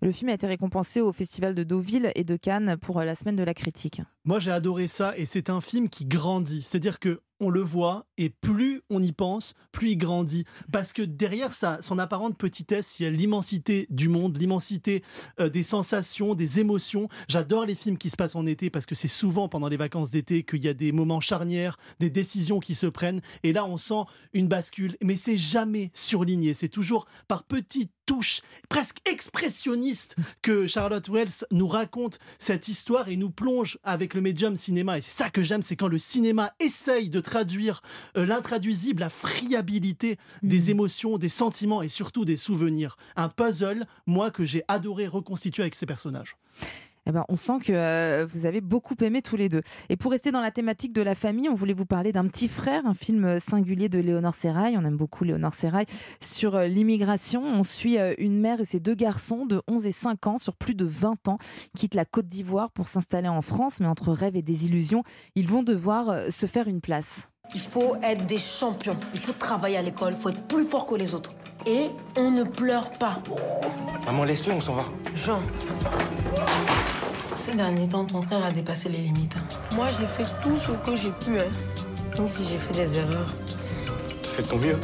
Le film a été récompensé au Festival de Deauville et de Cannes pour euh, la semaine de la critique. Moi, j'ai adoré ça et c'est un film qui grandit. C'est-à-dire que on le voit et plus on y pense, plus il grandit. Parce que derrière sa, son apparente petitesse, il y a l'immensité du monde, l'immensité euh, des sensations, des émotions. J'adore les films qui se passent en été parce que c'est souvent pendant les vacances d'été qu'il y a des moments charnières, des décisions qui se prennent. Et là, on sent une bascule. Mais c'est jamais surligné. C'est toujours par petites touches presque expressionnistes que Charlotte Wells nous raconte cette histoire et nous plonge avec le médium cinéma. Et c'est ça que j'aime, c'est quand le cinéma essaye de traduire euh, l'intraduisible, la friabilité des émotions, des sentiments et surtout des souvenirs. Un puzzle, moi, que j'ai adoré reconstituer avec ces personnages. Eh ben, on sent que euh, vous avez beaucoup aimé tous les deux. Et pour rester dans la thématique de la famille, on voulait vous parler d'un petit frère, un film singulier de Léonore Serrail. On aime beaucoup Léonore Serrail sur euh, l'immigration. On suit euh, une mère et ses deux garçons de 11 et 5 ans sur plus de 20 ans, qui quittent la Côte d'Ivoire pour s'installer en France, mais entre rêves et désillusions, ils vont devoir euh, se faire une place. Il faut être des champions. Il faut travailler à l'école. Il faut être plus fort que les autres. Et on ne pleure pas. Maman, laisse-le, on s'en va. Jean. Ces derniers temps, ton frère a dépassé les limites. hein. Moi, j'ai fait tout ce que j'ai pu. Hein. Même si j'ai fait des erreurs. Fais de ton mieux.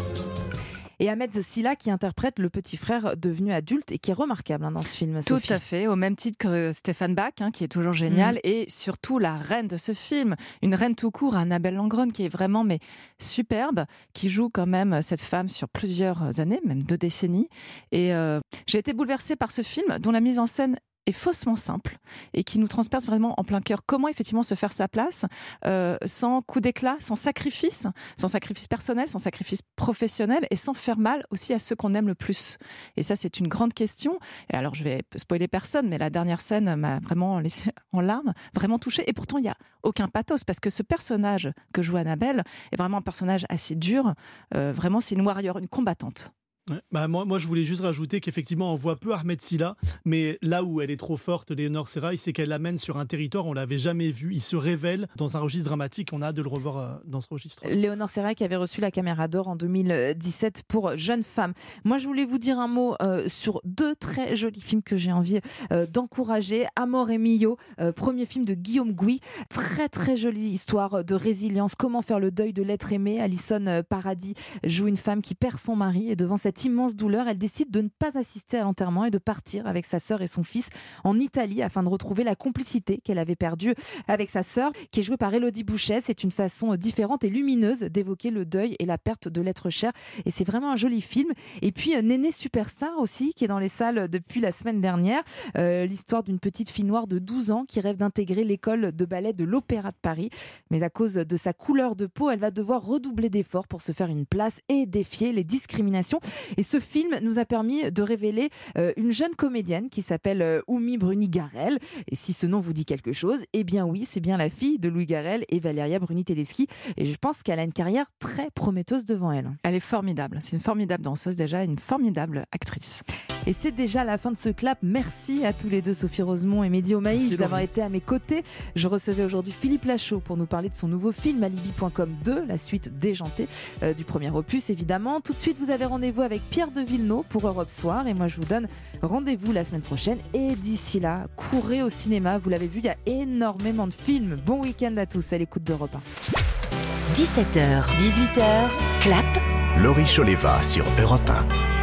Et Ahmed Silla qui interprète le petit frère devenu adulte et qui est remarquable hein, dans ce film. Tout Sophie. à fait, au même titre que Stéphane Bach, hein, qui est toujours génial, Mhm. et surtout la reine de ce film, une reine tout court, Annabelle Langron, qui est vraiment mais superbe, qui joue quand même cette femme sur plusieurs années, même deux décennies. Et euh, j'ai été bouleversée par ce film, dont la mise en scène faussement simple et qui nous transperce vraiment en plein cœur. Comment effectivement se faire sa place euh, sans coup d'éclat, sans sacrifice, sans sacrifice personnel, sans sacrifice professionnel et sans faire mal aussi à ceux qu'on aime le plus? Et ça, c'est une grande question. Et alors, je vais spoiler personne, mais la dernière scène m'a vraiment laissé en larmes, vraiment touchée. Et pourtant, il n'y a aucun pathos parce que ce personnage que joue Annabelle est vraiment un personnage assez dur. Euh, vraiment, c'est une warrior, une combattante. Bah, moi, moi, je voulais juste rajouter qu'effectivement, on voit peu Ahmed Silla, mais là où elle est trop forte, Léonore Serrail, c'est qu'elle l'amène sur un territoire, on l'avait jamais vu. Il se révèle dans un registre dramatique, on a hâte de le revoir euh, dans ce registre. Léonore Serrail qui avait reçu la caméra d'or en 2017 pour Jeune Femme. Moi, je voulais vous dire un mot euh, sur deux très jolis films que j'ai envie euh, d'encourager. Amor et Mio, euh, premier film de Guillaume Gouy. Très, très jolie histoire de résilience. Comment faire le deuil de l'être aimé? Alison euh, Paradis joue une femme qui perd son mari et devant cette immense douleur, elle décide de ne pas assister à l'enterrement et de partir avec sa sœur et son fils en Italie afin de retrouver la complicité qu'elle avait perdue avec sa sœur, qui est jouée par Elodie Bouchet. C'est une façon différente et lumineuse d'évoquer le deuil et la perte de l'être cher. Et c'est vraiment un joli film. Et puis euh, Néné Superstar aussi, qui est dans les salles depuis la semaine dernière. Euh, l'histoire d'une petite fille noire de 12 ans qui rêve d'intégrer l'école de ballet de l'Opéra de Paris. Mais à cause de sa couleur de peau, elle va devoir redoubler d'efforts pour se faire une place et défier les discriminations. Et ce film nous a permis de révéler euh, une jeune comédienne qui s'appelle euh, Oumi Bruni-Garel. Et si ce nom vous dit quelque chose, eh bien oui, c'est bien la fille de Louis Garel et Valéria Bruni-Tedeschi. Et je pense qu'elle a une carrière très prometteuse devant elle. Elle est formidable. C'est une formidable danseuse déjà, une formidable actrice. Et c'est déjà la fin de ce clap. Merci à tous les deux, Sophie Rosemont et Mehdi Omaïs, d'avoir été à mes côtés. Je recevais aujourd'hui Philippe Lachaud pour nous parler de son nouveau film Alibi.com 2, la suite déjantée euh, du premier opus, évidemment. Tout de suite, vous avez rendez-vous avec Pierre de Villeneuve pour Europe Soir. Et moi, je vous donne rendez-vous la semaine prochaine. Et d'ici là, courez au cinéma. Vous l'avez vu, il y a énormément de films. Bon week-end à tous à l'écoute d'Europe 1. 17h, 18h, clap. Laurie Choleva sur Europe 1.